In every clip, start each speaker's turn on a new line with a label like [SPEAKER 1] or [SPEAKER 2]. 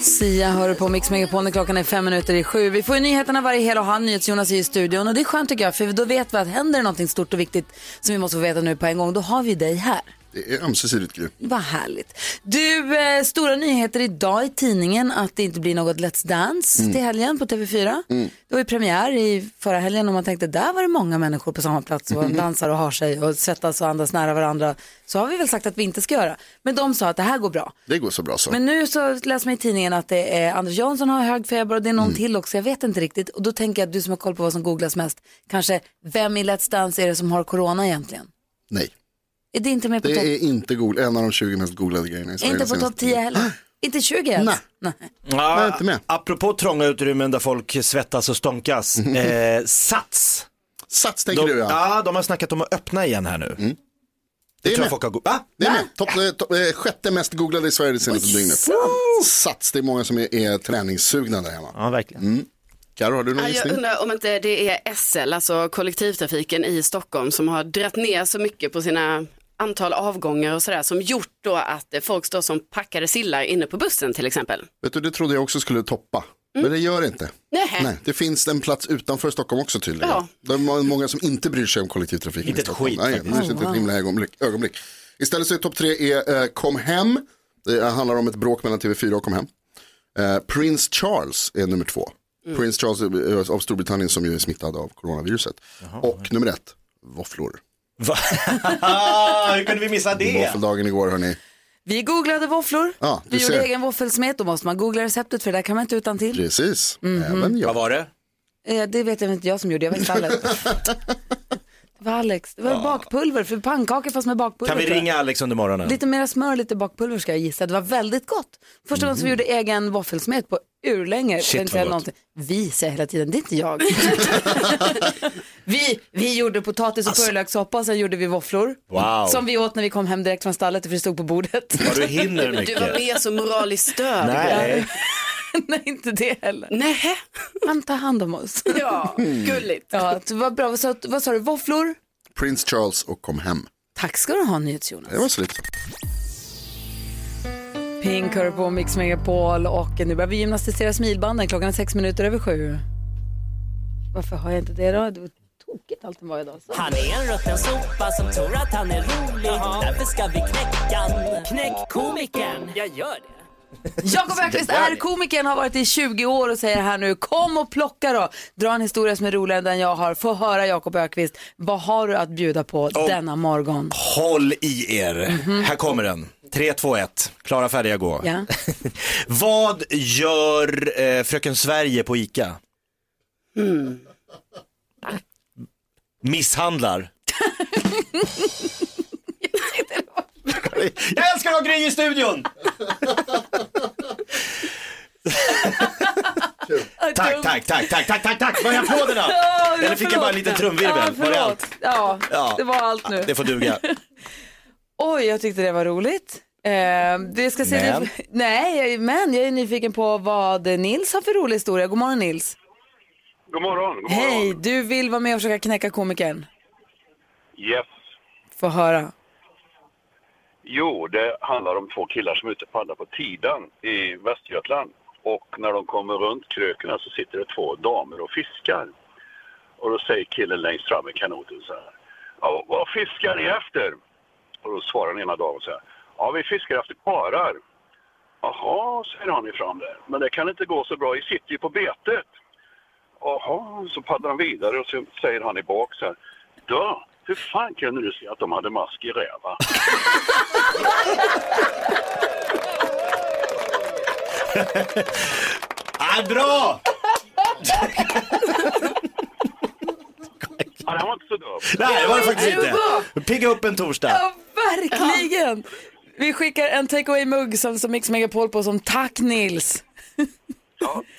[SPEAKER 1] Sia hör på Mix Megapol när klockan är fem minuter i sju. Vi får ju nyheterna varje hel och halv. NyhetsJonas är i studion och det är skönt tycker jag för då vet vi att händer det någonting stort och viktigt som vi måste få veta nu på en gång, då har vi dig här.
[SPEAKER 2] Det är ömsesidigt Gry.
[SPEAKER 1] Vad härligt. Du, eh, stora nyheter idag i tidningen att det inte blir något Let's Dance till helgen på TV4. Det var ju premiär i förra helgen och man tänkte där var det många människor på samma plats och dansar och har sig och svettas och andas nära varandra. Så har vi väl sagt att vi inte ska göra. Men de sa att det här går bra.
[SPEAKER 2] Det går så bra så.
[SPEAKER 1] Men nu så läser man i tidningen att det är Anders Jansson har hög feber och det är någon till också, jag vet inte riktigt. Och då tänker jag att du som har koll på vad som googlas mest, kanske vem i Let's Dance är det som har corona egentligen?
[SPEAKER 2] Nej,
[SPEAKER 1] Är det inte med på
[SPEAKER 2] det är inte god, en av de 20 mest googlade grejerna i Sverige.
[SPEAKER 1] inte på topp
[SPEAKER 2] senaste
[SPEAKER 1] 10 heller? Inte 20 ens?
[SPEAKER 2] Nej.
[SPEAKER 1] Nej.
[SPEAKER 2] Är inte med.
[SPEAKER 3] Apropå trånga utrymmen där folk svettas och stånkas. Eh, Sats.
[SPEAKER 2] Sats tänker
[SPEAKER 3] De,
[SPEAKER 2] du ja.
[SPEAKER 3] ja, de har snackat om att öppna igen här nu.
[SPEAKER 2] Det
[SPEAKER 3] Jag
[SPEAKER 2] är
[SPEAKER 3] tror
[SPEAKER 2] med.
[SPEAKER 3] jag folk har go- Va?
[SPEAKER 2] Det är med. Topp, eh, topp, eh, sjätte mest googlade i Sverige det senaste dygnet. Sats, det är många som är, är träningssugna där hemma.
[SPEAKER 3] Ja, verkligen.
[SPEAKER 2] Karo, har du någon
[SPEAKER 4] Ja, Jag
[SPEAKER 2] gissning?
[SPEAKER 4] undrar om inte det är SL, alltså kollektivtrafiken i Stockholm, som har dratt ner så mycket på sina antal avgångar och sådär, som gjort då att folk står som packade sillar inne på bussen till exempel.
[SPEAKER 2] Vet du, det trodde jag också skulle toppa. Men det gör det inte. Nej, det finns en plats utanför Stockholm också tydligen.
[SPEAKER 4] Ja.
[SPEAKER 2] Det är må- många som inte bryr sig om kollektivtrafiken
[SPEAKER 3] Inte
[SPEAKER 2] i Stockholm.
[SPEAKER 3] skit,
[SPEAKER 2] Nej, bryr sig inte ett himla ögonblick. ögonblick. Istället så är topp tre är, eh, Kom hem. Det handlar om ett bråk mellan TV4 och Kom hem. Eh, Prince Charles är nummer två. Prince Charles eh, av Storbritannien som ju är smittad av coronaviruset. och nummer ett, våfflor.
[SPEAKER 3] Va? Hur kunde vi missa det?
[SPEAKER 2] Våffeldagen igår hörni.
[SPEAKER 1] Vi googlade våfflor.
[SPEAKER 2] Ja, du
[SPEAKER 1] vi gjorde
[SPEAKER 2] ser.
[SPEAKER 1] egen våffelsmet. Då måste man googla receptet för det där kan man inte utan till.
[SPEAKER 2] Precis,
[SPEAKER 1] Mhm.
[SPEAKER 2] även jag.
[SPEAKER 3] Vad var det?
[SPEAKER 1] Eh, det vet jag inte jag som gjorde, jag var i stallet. Det var Alex. Det var bakpulver för pannkakor fast med bakpulver.
[SPEAKER 3] Kan vi ringa Alex under morgonen?
[SPEAKER 1] Lite mer smör, lite bakpulver ska jag gissa. Det var väldigt gott. Första gången som vi gjorde egen våffelsmet på urlänge.
[SPEAKER 3] Shit, vad gott.
[SPEAKER 1] någonting. Vi säger hela tiden, det är inte jag. vi, vi gjorde potatis och purjolökssoppa och sen gjorde vi våfflor.
[SPEAKER 3] Wow.
[SPEAKER 1] Som vi åt när vi kom hem direkt från stallet för det stod på bordet.
[SPEAKER 3] Vad du hinner
[SPEAKER 4] Du var
[SPEAKER 3] mycket.
[SPEAKER 4] mer som moraliskt stöd.
[SPEAKER 3] Nej.
[SPEAKER 1] Nej, inte det heller.
[SPEAKER 4] Nähä.
[SPEAKER 1] Han tar hand om oss.
[SPEAKER 4] Ja, gulligt.
[SPEAKER 1] Ja, det var bra. Vad sa, vad sa du? Våfflor?
[SPEAKER 2] Prince Charles och Kom hem.
[SPEAKER 1] Tack ska du ha, NyhetsJonas.
[SPEAKER 2] Det var så lite.
[SPEAKER 1] Pink hör på Mix Megapol och nu börjar vi gymnastisera smilbanden. Klockan är sex minuter över sju. Varför har jag inte det då? Det var tokigt allting var idag. Så.
[SPEAKER 5] Han är en rutten sopa som tror att han är rolig. Därför ska vi knäcka han. Knäck komikern. Jag gör det.
[SPEAKER 1] Jakob Öqvist är komikern, har varit i 20 år och säger här nu, kom och plocka då. Dra en historia som är roligare än den jag har. Få höra Jakob Öqvist, vad har du att bjuda på denna morgon?
[SPEAKER 3] Håll i er. Här kommer den. 3, 2, 1. Klara, färdiga, gå.
[SPEAKER 1] Ja.
[SPEAKER 3] Vad gör eh, Fröken Sverige på ICA? Misshandlar. Jag älskar att ha Gry i studion! tack, tack, tack, tack, tack, tack, tack. Var är applåderna? Eller fick jag bara en liten trumvirvel?
[SPEAKER 1] Ja,
[SPEAKER 3] Var det allt?
[SPEAKER 1] Ja,
[SPEAKER 3] Ja.
[SPEAKER 1] det var allt nu.
[SPEAKER 3] Det får duga.
[SPEAKER 1] Oj, jag tyckte det var roligt. Eh, det ska se
[SPEAKER 3] Men?
[SPEAKER 1] Nej, jag- men jag är nyfiken på vad Nils har för rolig historia. God morgon Nils.
[SPEAKER 6] God morgon. God
[SPEAKER 1] Hej,
[SPEAKER 6] morgon.
[SPEAKER 1] du vill vara med och försöka knäcka komikern.
[SPEAKER 6] Yes.
[SPEAKER 1] Få höra.
[SPEAKER 6] Jo, det handlar om två killar som är ute och paddlar på Tidan i Västergötland. Och när de kommer runt kröken så sitter det två damer och fiskar. Och då säger killen längst fram i kanoten så här. Ja, vad fiskar ni efter? Och då svarar den ena damen så här. Ja, vi fiskar efter parar. Jaha, säger han ifrån där. Men det kan inte gå så bra, I sitter ju på betet. Jaha, så paddlar han vidare och så säger han i bak så här. Då, hur fan kunde du se att de hade mask i räva?
[SPEAKER 3] Ah, bra!
[SPEAKER 6] Ja, det var inte så dumt.
[SPEAKER 3] Nej, det var det faktiskt inte. Pigga upp en torsdag.
[SPEAKER 1] Ja, verkligen. Vi skickar en takeaway-mugg som, som Mix Megapol på som tack Nils.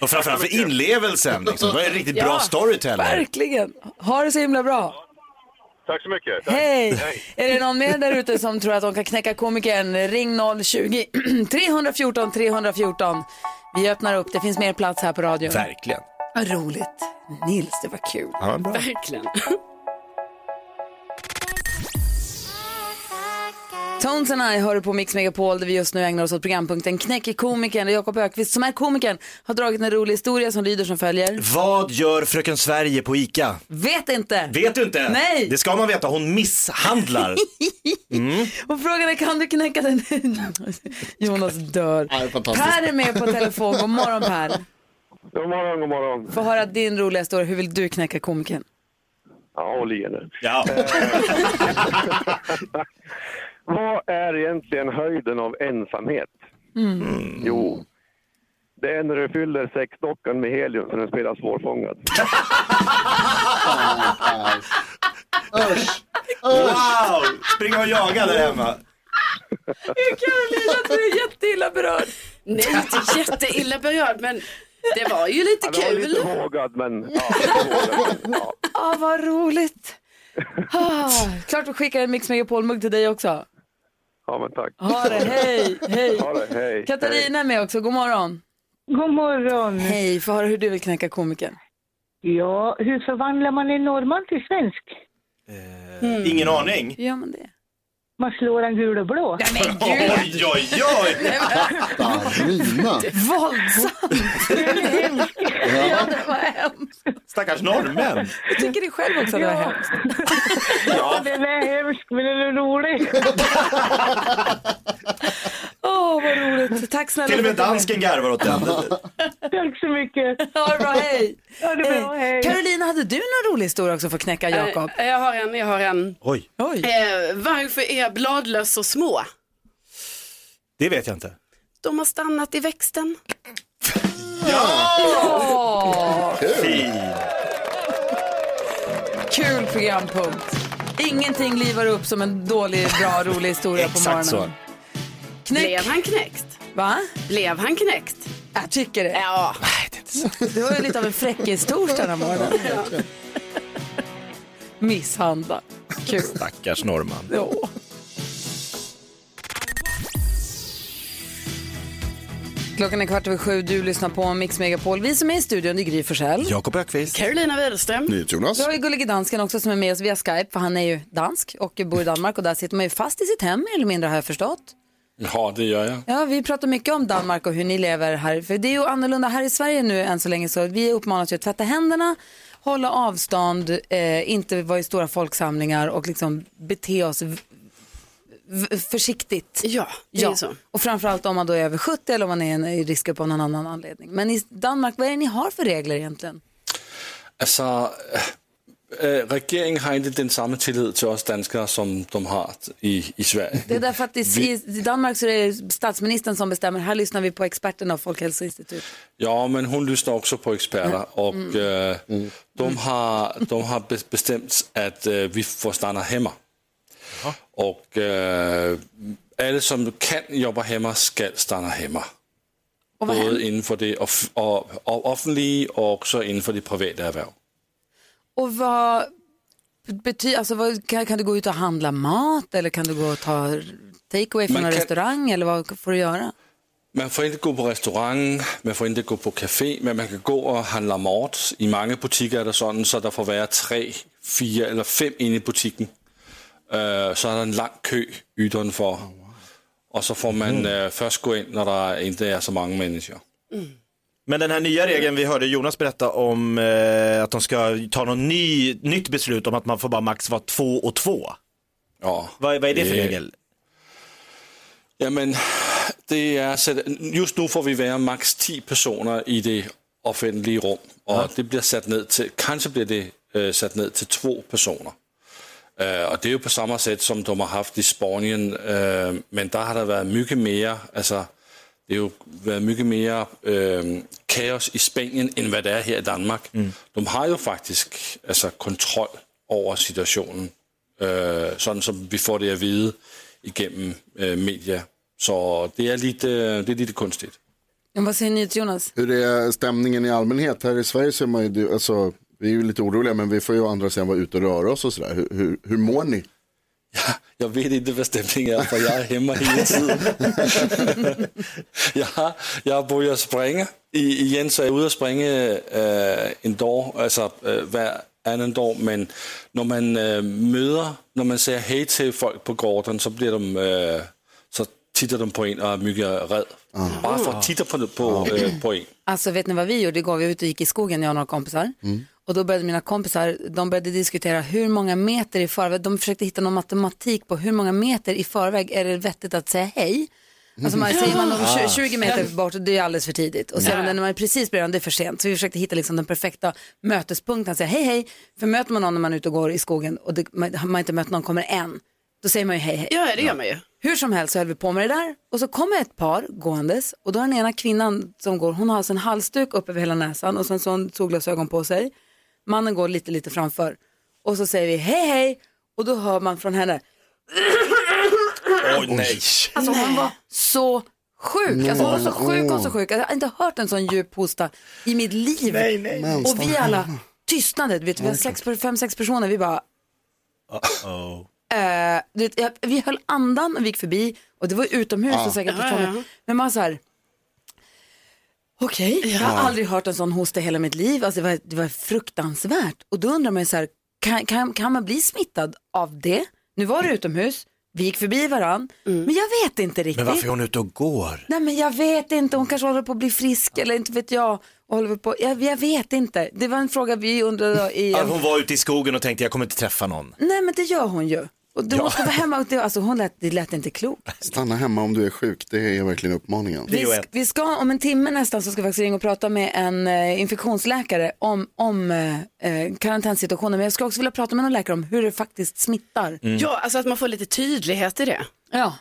[SPEAKER 3] Och framförallt för inlevelsen. Liksom. Det var en riktigt bra
[SPEAKER 1] Ja,
[SPEAKER 3] storyteller.
[SPEAKER 1] Verkligen. Ha det så himla bra.
[SPEAKER 6] Tack så mycket. Tack.
[SPEAKER 1] Hej! Är det någon mer där ute som tror att de kan knäcka komikern? Ring 020 314 314. Vi öppnar upp, det finns mer plats här på radion.
[SPEAKER 3] Verkligen.
[SPEAKER 1] Vad roligt. Nils, det var kul.
[SPEAKER 3] Ja, bra.
[SPEAKER 4] Verkligen.
[SPEAKER 1] Tones and I hör på Mix Megapol där vi just nu ägnar oss åt programpunkten Knäck i komikern där Jakob Ökvist som är komikern har dragit en rolig historia som lyder som följer.
[SPEAKER 3] Vad gör fröken Sverige på ICA?
[SPEAKER 1] Vet inte.
[SPEAKER 3] Vet du inte?
[SPEAKER 1] Nej.
[SPEAKER 3] Det ska man veta, hon misshandlar.
[SPEAKER 1] Och frågan är kan du knäcka den? Jonas dör.
[SPEAKER 2] Ja, är.
[SPEAKER 1] Per är med på telefon. God morgon Per.
[SPEAKER 6] God morgon, god morgon.
[SPEAKER 1] Få höra din roliga historia. Hur vill du knäcka komikern?
[SPEAKER 6] Ja, er nu.
[SPEAKER 3] Ja.
[SPEAKER 6] Vad är egentligen höjden av ensamhet?
[SPEAKER 1] Mm.
[SPEAKER 6] Jo, det är när du fyller sexdockan med helium så den spelar svårfångad.
[SPEAKER 3] Wow! Springa och jaga där hemma.
[SPEAKER 1] Carolina, du är jätteilla berörd.
[SPEAKER 4] Nej, inte jätteilla berörd, men det var ju lite
[SPEAKER 6] Ja, det var
[SPEAKER 4] kul.
[SPEAKER 6] lite vågad, men ja. Ja,
[SPEAKER 1] Ah, vad roligt. Ah, klart vi skickar en Mix Megapol-mugg till dig också.
[SPEAKER 6] Ja men tack.
[SPEAKER 1] Ha det, hej, hej.
[SPEAKER 6] Ha det, hej. hej.
[SPEAKER 1] Katarina är med också, god morgon.
[SPEAKER 7] God morgon.
[SPEAKER 1] Hej, få höra hur du vill knäcka komikern.
[SPEAKER 7] Ja, hur förvandlar man en norrman till svensk?
[SPEAKER 3] Ingen aning.
[SPEAKER 1] Hur gör man det?
[SPEAKER 7] Man slår en gul och blå.
[SPEAKER 1] Nej men gud,
[SPEAKER 3] Oj, oj, oj!
[SPEAKER 2] Katarina.
[SPEAKER 1] våldsamt. Ja, det var hemskt.
[SPEAKER 3] Stackars norrmän.
[SPEAKER 1] Jag tycker det själv också det var hemskt.
[SPEAKER 7] Ja, den är hemsk, men den är rolig.
[SPEAKER 1] Åh, vad roligt. Tack snälla.
[SPEAKER 3] Till och med dansken garvar åt den.
[SPEAKER 7] Tack så mycket.
[SPEAKER 1] Ha det bra, hej.
[SPEAKER 7] Ha det bra, hej.
[SPEAKER 1] Carolina, hade du någon rolig historia också för att knäcka Jakob?
[SPEAKER 4] Eh, Jag har en, jag har en.
[SPEAKER 3] Oj,
[SPEAKER 1] Oj.
[SPEAKER 4] Eh, varför är bladlöss så små?
[SPEAKER 3] det vet jag inte.
[SPEAKER 4] De har stannat i växten.
[SPEAKER 3] Fin.
[SPEAKER 1] Kul programpunkt. Ingenting livar upp som en dålig, bra, rolig historia på
[SPEAKER 3] Exakt så.
[SPEAKER 1] morgonen. Knäck.
[SPEAKER 4] Blev han knäckt?
[SPEAKER 1] Va?
[SPEAKER 4] Blev han knäckt?
[SPEAKER 1] Jag tycker det.
[SPEAKER 4] Ja.
[SPEAKER 1] Det var ju lite av en fräckis-torsdag den här morgonen. Misshandla. Kul.
[SPEAKER 3] Stackars norrman.
[SPEAKER 1] Ja. Klockan är kvart över sju, du lyssnar på Mix Megapol. Vi som är i studion, det är Gry Forssell.
[SPEAKER 3] Jakob Ökvist.
[SPEAKER 4] Carolina Widerström.
[SPEAKER 2] Jonas.
[SPEAKER 1] Vi har ju Gullige Dansken också som är med oss via Skype, för han är ju dansk och bor i Danmark och där sitter man ju fast i sitt hem mer eller mindre har jag förstått.
[SPEAKER 8] Ja, det gör jag.
[SPEAKER 1] Ja, vi pratar mycket om Danmark och hur ni lever här, för det är ju annorlunda här i Sverige nu än så länge så vi uppmanas ju att tvätta händerna, hålla avstånd, eh, inte vara i stora folksamlingar och liksom bete oss försiktigt.
[SPEAKER 4] Ja, det är så.
[SPEAKER 1] Och framförallt om man då är över 70 eller om man är en- i riskgrupp av någon annan anledning. Men i Danmark, vad är det ni har för regler egentligen?
[SPEAKER 8] Altså, øh, regeringen har inte den samme tillid till oss danskere, som de har i, i Sverige.
[SPEAKER 1] Det är därför att i, i Danmark så är det statsministern som bestämmer. Här lyssnar vi på experterna och Folkhälsoinstitutet.
[SPEAKER 8] Ja, men hon lyssnar också på experter, och øh, de, har, de har be- bestämt att øh, vi får stanna hemma. Och øh, alla som kan jobba hemma ska stanna hemma.
[SPEAKER 1] Och
[SPEAKER 8] Både for det off- og, og offentlige og også inden for de private erhverv.
[SPEAKER 1] Och vad betyder, alltså vad, kan, kan du gå ut och handla mat eller kan du gå och ta takeaway från
[SPEAKER 8] Man
[SPEAKER 1] en
[SPEAKER 8] kan-
[SPEAKER 1] restaurang eller vad får du göra?
[SPEAKER 8] Man får inte gå på restaurang, man får inte gå på café, men man kan gå och handla mat. I många butiker är det sådan, så der får vara tre, fyra eller fem inne i butikken. Øh, så är det en lång kö utanför. Och så får man øh, först gå in när det inte är så många människor.
[SPEAKER 3] Men den här nya regeln, vi hörde Jonas berätta om eh, att de ska ta något ny, nytt beslut om att man får bara max vara två och två.
[SPEAKER 8] Ja.
[SPEAKER 3] Vad, vad är det för regel?
[SPEAKER 8] Jamen, det er, så just nu får vi være maks 10 personer i det offentlige rum, og det bliver sat ned til, kanskje bliver det øh, sat ned til to personer. Øh, og det er jo på samme sæt, som de har haft i Spanien, øh, men der har der været mycket mere, altså, det har ju varit mycket mer øh, kaos i Spanien än vad det är här i Danmark. De har ju faktiskt alltså, kontroll över situationen, øh, sådan som vi får det att vide igenom øh, media. Så det är lite, det är lite konstigt.
[SPEAKER 1] Men vad säger NyhetsJonas?
[SPEAKER 2] Hur är stämningen i allmänhet? Här i Sverige så är man ju, alltså, vi är ju lite oroliga men vi får ju å andra sidan vara ute och röra oss och sådär. Hur, hur, hur mår ni?
[SPEAKER 8] Jag vet inte vad stämningen är för jag är hemma hela tiden. jag, har, jag har börjat springa I, igen, så är jag ute och springer äh, en dag, alltså äh, hver annan dag. Men när man äh, möter, när man säger hej till folk på gården så blir de, äh, så tittar de på en och är mycket rädd. Bara för att titta på, på, äh, på en.
[SPEAKER 1] Alltså vet ni vad vi gjorde igår? Vi var ute och gick i skogen, jag och några kompisar. Och då började mina kompisar, de började diskutera hur många meter i förväg, de försökte hitta någon matematik på hur många meter i förväg är det vettigt att säga hej. Alltså man, säger man om tju- 20 meter bort, det är alldeles för tidigt. Och sen när man är precis bredvid, det är för sent. Så vi försökte hitta liksom den perfekta mötespunkten, att säga hej hej. För möter man någon när man är ute och går i skogen och det, man har man inte mött någon, kommer en, då säger man ju hej hej.
[SPEAKER 4] Ja, det gör man ju.
[SPEAKER 1] Hur som helst så höll vi på med det där och så kommer ett par gåendes och då är den ena kvinnan som går, hon har alltså en halsduk upp över hela näsan och sen så har hon solglasögon på sig. Mannen går lite, lite framför och så säger vi hej hej och då hör man från henne,
[SPEAKER 3] Oj, nej.
[SPEAKER 1] alltså hon var så sjuk, alltså hon var så sjuk, var så sjuk. Jag har inte hört en sån djup hosta i mitt liv. Och vi alla tystnade, du vi var sex, fem, sex personer, vi bara
[SPEAKER 3] Uh-oh.
[SPEAKER 1] Eh, du vet, jag, vi höll andan och vi gick förbi och det var utomhus och säkert
[SPEAKER 4] ja,
[SPEAKER 1] fortfarande.
[SPEAKER 4] ja.
[SPEAKER 1] Men man så här, okej, jag har aldrig hört en sån hosta i hela mitt liv. Alltså, det, var, det var fruktansvärt. Och då undrar man ju så här, kan, kan, kan man bli smittad av det? Nu var det utomhus, vi gick förbi varann,
[SPEAKER 4] Mm.
[SPEAKER 1] men jag vet inte riktigt.
[SPEAKER 3] Men varför är hon ute och går?
[SPEAKER 1] Nej men jag vet inte, hon kanske håller på att bli frisk eller inte vet jag. Håller på, jag, jag vet inte. Det var en fråga vi undrade i...
[SPEAKER 3] Att hon var ute i skogen och tänkte jag kommer inte träffa någon.
[SPEAKER 1] Nej men det gör hon ju. Och du
[SPEAKER 3] Ja.
[SPEAKER 1] måste vara hemma och det, alltså, hon lät, det lät inte klokt.
[SPEAKER 2] Stanna hemma om du är sjuk, det är verkligen uppmaningen.
[SPEAKER 1] Vi, sk- vi ska om en timme nästan så ska vi faktiskt ringa och prata med en eh, infektionsläkare om, om eh, eh, karantänsituationen. Men jag skulle också vilja prata med någon läkare om hur det faktiskt smittar.
[SPEAKER 4] Ja, alltså att man får lite tydlighet i det.
[SPEAKER 1] Ja.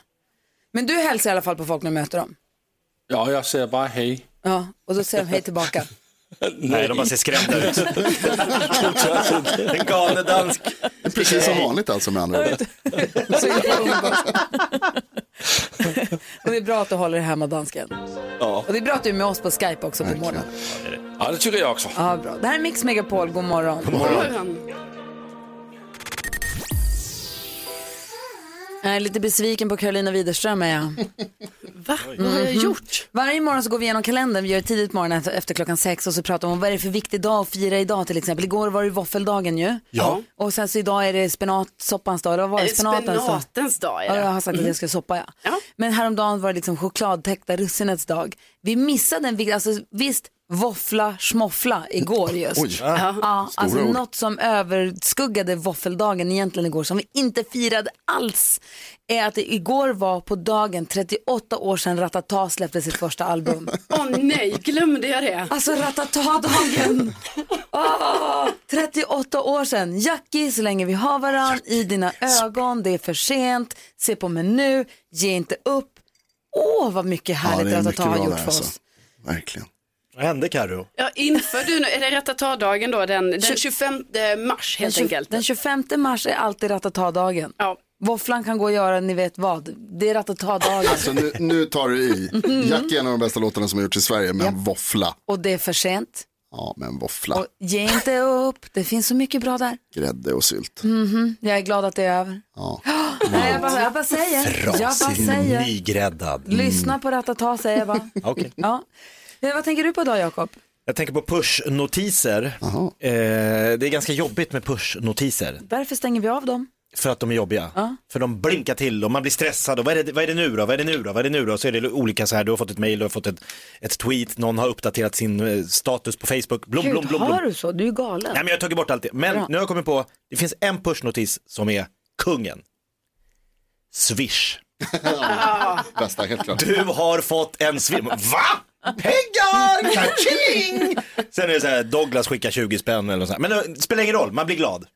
[SPEAKER 1] Men du hälsar i alla fall på folk när du möter dem.
[SPEAKER 8] Ja, jag säger bara hej.
[SPEAKER 1] Ja, och då säger de hej tillbaka.
[SPEAKER 3] Nej, de bara ser skrämda ut. en galne dansk.
[SPEAKER 2] Det är precis som vanligt alltså med andra ord.
[SPEAKER 1] Och det är bra att du håller dig hemma dansken.
[SPEAKER 8] Ja.
[SPEAKER 1] Och det är bra att du är med oss på Skype också på morgonen.
[SPEAKER 8] ja, det tycker jag också.
[SPEAKER 1] Ja, bra. Det här är Mix Megapol, god morgon. Jag är lite besviken på Carolina Widerström är jag.
[SPEAKER 4] Va? Vad har jag gjort?
[SPEAKER 1] Varje morgon så går vi igenom kalendern, vi gör det tidigt på morgonen efter, klockan sex och så pratar vi om vad är det för viktig dag att fira idag till exempel. Igår var det våffeldagen ju.
[SPEAKER 3] Ja.
[SPEAKER 1] Och sen så idag är det spenatsoppans dag, eller vad var det? Spenatens dag.
[SPEAKER 4] Spenatens dag är
[SPEAKER 1] Ja, jag har sagt att jag ska soppa ja.
[SPEAKER 4] Ja.
[SPEAKER 1] Men häromdagen var det liksom chokladtäckta russinets dag. Vi missade en viktig, alltså visst våffla schmoffla igår just.
[SPEAKER 2] Oj.
[SPEAKER 1] Ja, alltså
[SPEAKER 2] ord.
[SPEAKER 1] något som överskuggade våffeldagen egentligen igår som vi inte firade alls är att det igår var på dagen 38 år sedan Ratata släppte sitt första album.
[SPEAKER 4] Åh nej, glömde jag det?
[SPEAKER 1] Alltså Ratata-dagen! Åh, 38 år sedan. Jackie, så länge vi har varann, i dina ögon, det är för sent, se på mig nu, ge inte upp. Åh, vad mycket
[SPEAKER 2] Ja,
[SPEAKER 1] härligt
[SPEAKER 2] är
[SPEAKER 1] Ratata har gjort för
[SPEAKER 2] alltså.
[SPEAKER 1] oss.
[SPEAKER 3] Vad hände Carro?
[SPEAKER 4] Ja, inför du nu, är det Ratata-dagen då, den, den 25 mars
[SPEAKER 1] Den,
[SPEAKER 4] helt
[SPEAKER 1] 20,
[SPEAKER 4] enkelt?
[SPEAKER 1] den 25 mars är alltid Ratata-dagen.
[SPEAKER 4] Ja.
[SPEAKER 1] Våfflan kan gå och göra, ni vet vad. Det är Ratata-dagen.
[SPEAKER 2] Så nu, nu tar du i. Jack är en av de bästa låtarna som har gjorts i Sverige, men våffla.
[SPEAKER 1] Och det är för sent.
[SPEAKER 2] Ja, men våffla.
[SPEAKER 1] Och ge inte upp, det finns så mycket bra där.
[SPEAKER 2] Grädde och sylt.
[SPEAKER 1] Jag är glad att det är över.
[SPEAKER 2] Ja.
[SPEAKER 1] Nej, jag, bara, jag bara säger. Jag bara säger.
[SPEAKER 3] Nygräddad.
[SPEAKER 1] Lyssna på Ratata säger jag bara.
[SPEAKER 3] Okej.
[SPEAKER 1] Ja. Eh, Vad tänker du på idag Jakob?
[SPEAKER 3] Jag tänker på pushnotiser. Eh, det är ganska jobbigt med pushnotiser.
[SPEAKER 1] Därför stänger vi av dem.
[SPEAKER 3] För att de är jobbiga.
[SPEAKER 1] Ja.
[SPEAKER 3] För de blinkar till och man blir stressad. Och vad, är det, vad är det nu då? Vad är det nu då? Vad är det nu då? Så är det olika så här, du har fått ett mail, du har fått ett, ett tweet, någon har uppdaterat sin eh, status på Facebook. Blom, blom,
[SPEAKER 1] Gud,
[SPEAKER 3] blom,
[SPEAKER 1] har
[SPEAKER 3] blom.
[SPEAKER 1] du så? Du är ju galen.
[SPEAKER 3] Nej men jag har tagit bort allt det. Men
[SPEAKER 1] Bra.
[SPEAKER 3] nu har jag kommit på, det finns en pushnotis som är kungen. Swish.
[SPEAKER 2] Bästa, helt klart.
[SPEAKER 3] Du har fått en swish. Va? Pengar! Kaching! Sen är det så här, Douglas skickar 20 spänn eller så här. Men det spelar ingen roll, man blir glad.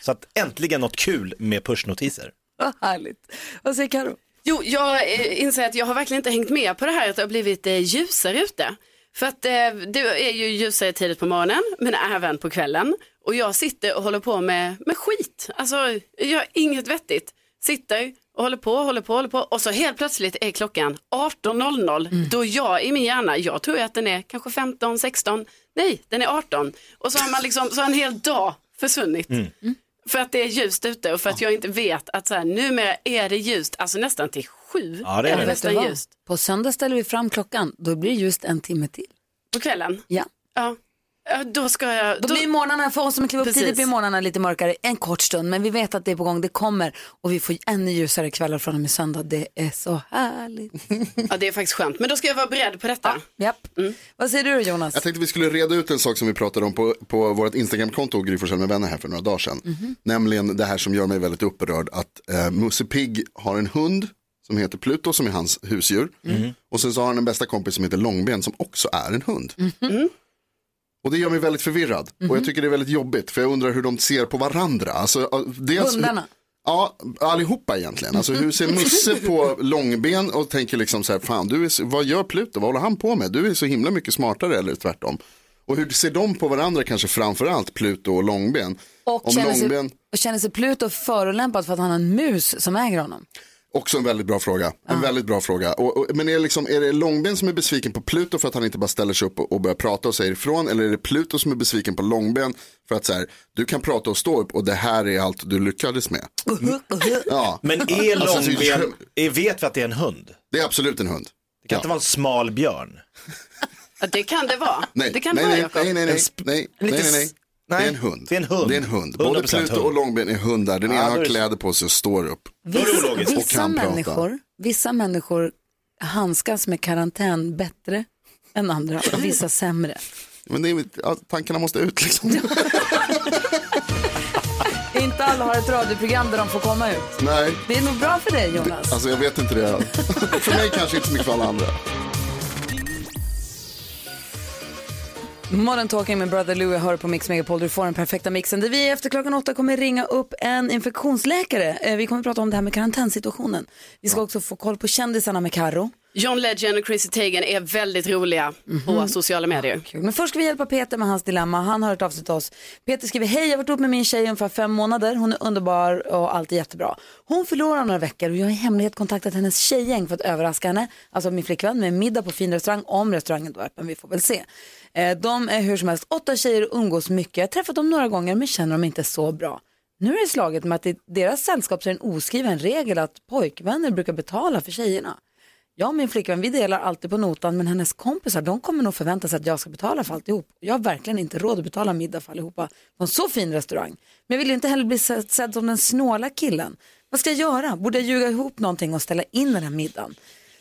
[SPEAKER 3] Så att äntligen något kul med pushnotiser.
[SPEAKER 1] Vad härligt. Vad säger Karo?
[SPEAKER 4] Jo, jag eh, inser att jag har verkligen inte hängt med på det här att det har blivit eh, ljusare ute. För att eh, det är ju ljusare tidigt på morgonen, men även på kvällen. Och jag sitter och håller på med, med skit. Alltså, jag gör inget vettigt. Sitter och håller på, håller på, håller på. Och så helt plötsligt är klockan 18.00. Då jag i min hjärna, jag tror att den är kanske 15, 16. Nej, den är 18. Och så har man liksom, så har en hel dag försvunnit.
[SPEAKER 3] Mm.
[SPEAKER 4] För att det är ljust ute och för att jag inte vet att så här, numera är det ljust, alltså nästan till sju.
[SPEAKER 3] Ja, det är det.
[SPEAKER 4] Nästan ljust.
[SPEAKER 1] På söndag ställer vi fram klockan, då blir det just en timme till.
[SPEAKER 4] På kvällen?
[SPEAKER 1] Ja.
[SPEAKER 4] Ja. Ja, Då ska jag...
[SPEAKER 1] Då blir morgnarna, för oss som kliver upp
[SPEAKER 4] Precis.
[SPEAKER 1] tidigt blir morgnarna lite mörkare en kort stund. Men vi vet att det är på gång, det kommer. Och vi får ännu ljusare kvällar från och med söndag. Det är så härligt.
[SPEAKER 4] Ja, det är faktiskt skönt. Men då ska jag vara beredd på detta.
[SPEAKER 1] Japp. Vad säger du Jonas?
[SPEAKER 2] Jag tänkte vi skulle reda ut en sak som vi pratade om på, på vårt Instagramkonto, Gry med vänner här för några dagar sedan.
[SPEAKER 1] Mhm.
[SPEAKER 2] Nämligen det här som gör mig väldigt upprörd, att eh, Musse Pigg har en hund som heter Pluto som är hans husdjur.
[SPEAKER 1] Mm.
[SPEAKER 2] Och sen så har han en bästa kompis som heter Långben som också är en hund.
[SPEAKER 1] Mhm.
[SPEAKER 2] Och det gör mig väldigt förvirrad. Och jag tycker det är väldigt jobbigt för jag undrar hur de ser på varandra. Alltså, dels,
[SPEAKER 1] Hundarna.
[SPEAKER 2] Ja, allihopa egentligen. Alltså hur ser Musse på långben och tänker liksom så här, fan du är, vad gör Pluto, vad håller han på med? Du är så himla mycket smartare eller tvärtom. Och hur ser de på varandra kanske framförallt Pluto och långben?
[SPEAKER 1] Och
[SPEAKER 2] Om
[SPEAKER 1] känner,
[SPEAKER 2] långben,
[SPEAKER 1] sig, och känner sig Pluto förolämpad för att han har en mus som äger honom?
[SPEAKER 2] Också en väldigt bra fråga. En väldigt bra fråga. Och, och, men är det, liksom, är det långben som är besviken på Pluto för att han inte bara ställer sig upp och, och börjar prata och säger ifrån? Eller är det Pluto som är besviken på långben för att så här, du kan prata och stå upp och det här är allt du lyckades med? Ja.
[SPEAKER 3] Men är
[SPEAKER 2] Alltså,
[SPEAKER 3] långben, är, vet vi att det är en hund?
[SPEAKER 2] Det är absolut en hund.
[SPEAKER 3] Det kan inte vara en smal björn.
[SPEAKER 4] Ja, det kan det vara.
[SPEAKER 2] Nej,
[SPEAKER 4] det kan
[SPEAKER 2] nej,
[SPEAKER 4] det vara,
[SPEAKER 2] nej, nej, nej, nej, nej, nej,
[SPEAKER 3] lite
[SPEAKER 2] nej, nej. Det är en hund.
[SPEAKER 3] det är en hund.
[SPEAKER 2] Det är en hund. Både
[SPEAKER 3] 100%
[SPEAKER 2] Pluto
[SPEAKER 3] hund.
[SPEAKER 2] och Långben är hundar. Den
[SPEAKER 3] Ja,
[SPEAKER 2] ena har
[SPEAKER 3] det-
[SPEAKER 2] kläder på sig och står upp.
[SPEAKER 3] Det ologiskt.
[SPEAKER 2] Och
[SPEAKER 1] Vissa
[SPEAKER 2] kan prata.
[SPEAKER 1] människor, vissa människor handskas med karantän bättre än andra och vissa sämre.
[SPEAKER 2] Men det är, ja, tankarna måste ut liksom.
[SPEAKER 1] Inte alla har ett radioprogram där de får komma ut.
[SPEAKER 2] Nej,
[SPEAKER 1] Det är nog bra för dig Jonas.
[SPEAKER 2] alltså jag vet inte det. för mig kanske inte så mycket för alla andra.
[SPEAKER 1] Modern Talking med Brother Louie hör på Mix Megapol. Du får den perfekta mixen. Där vi efter klockan åtta kommer ringa upp en infektionsläkare. Eh, Vi kommer prata om det här med karantänsituationen. Vi ska också få koll på kändisarna med Karo.
[SPEAKER 4] John Legend och Chrissy Teigen är väldigt roliga på sociala medier.
[SPEAKER 1] Kul. Men först ska vi hjälpa Peter med hans dilemma. Han har hört av sig till oss. Peter skriver, hej jag har varit ihop med min tjej i ungefär fem månader. Hon är underbar och allt är jättebra. Hon förlorar några veckor och jag har i hemlighet kontaktat hennes tjejgäng för att överraska henne. Alltså min flickvän med middag på fin restaurang om restaurangen då är öppen. Vi får väl se. Eh, De är hur som helst åtta tjejer och umgås mycket. Jag har träffat dem några gånger men känner dem inte så bra. Nu är det slaget med att i deras sällskap så är det en oskriven regel att pojkvänner brukar betala för tjejerna. Jag och min flickvän, vi delar alltid på notan, men hennes kompisar, de kommer nog förvänta sig att jag ska betala för alltihop. Jag har verkligen inte råd att betala middag för allihopa på en så fin restaurang. Men jag vill ju inte heller bli sedd sedd som den snåla killen. Vad ska jag göra? Borde jag ljuga ihop någonting och ställa in den här middagen?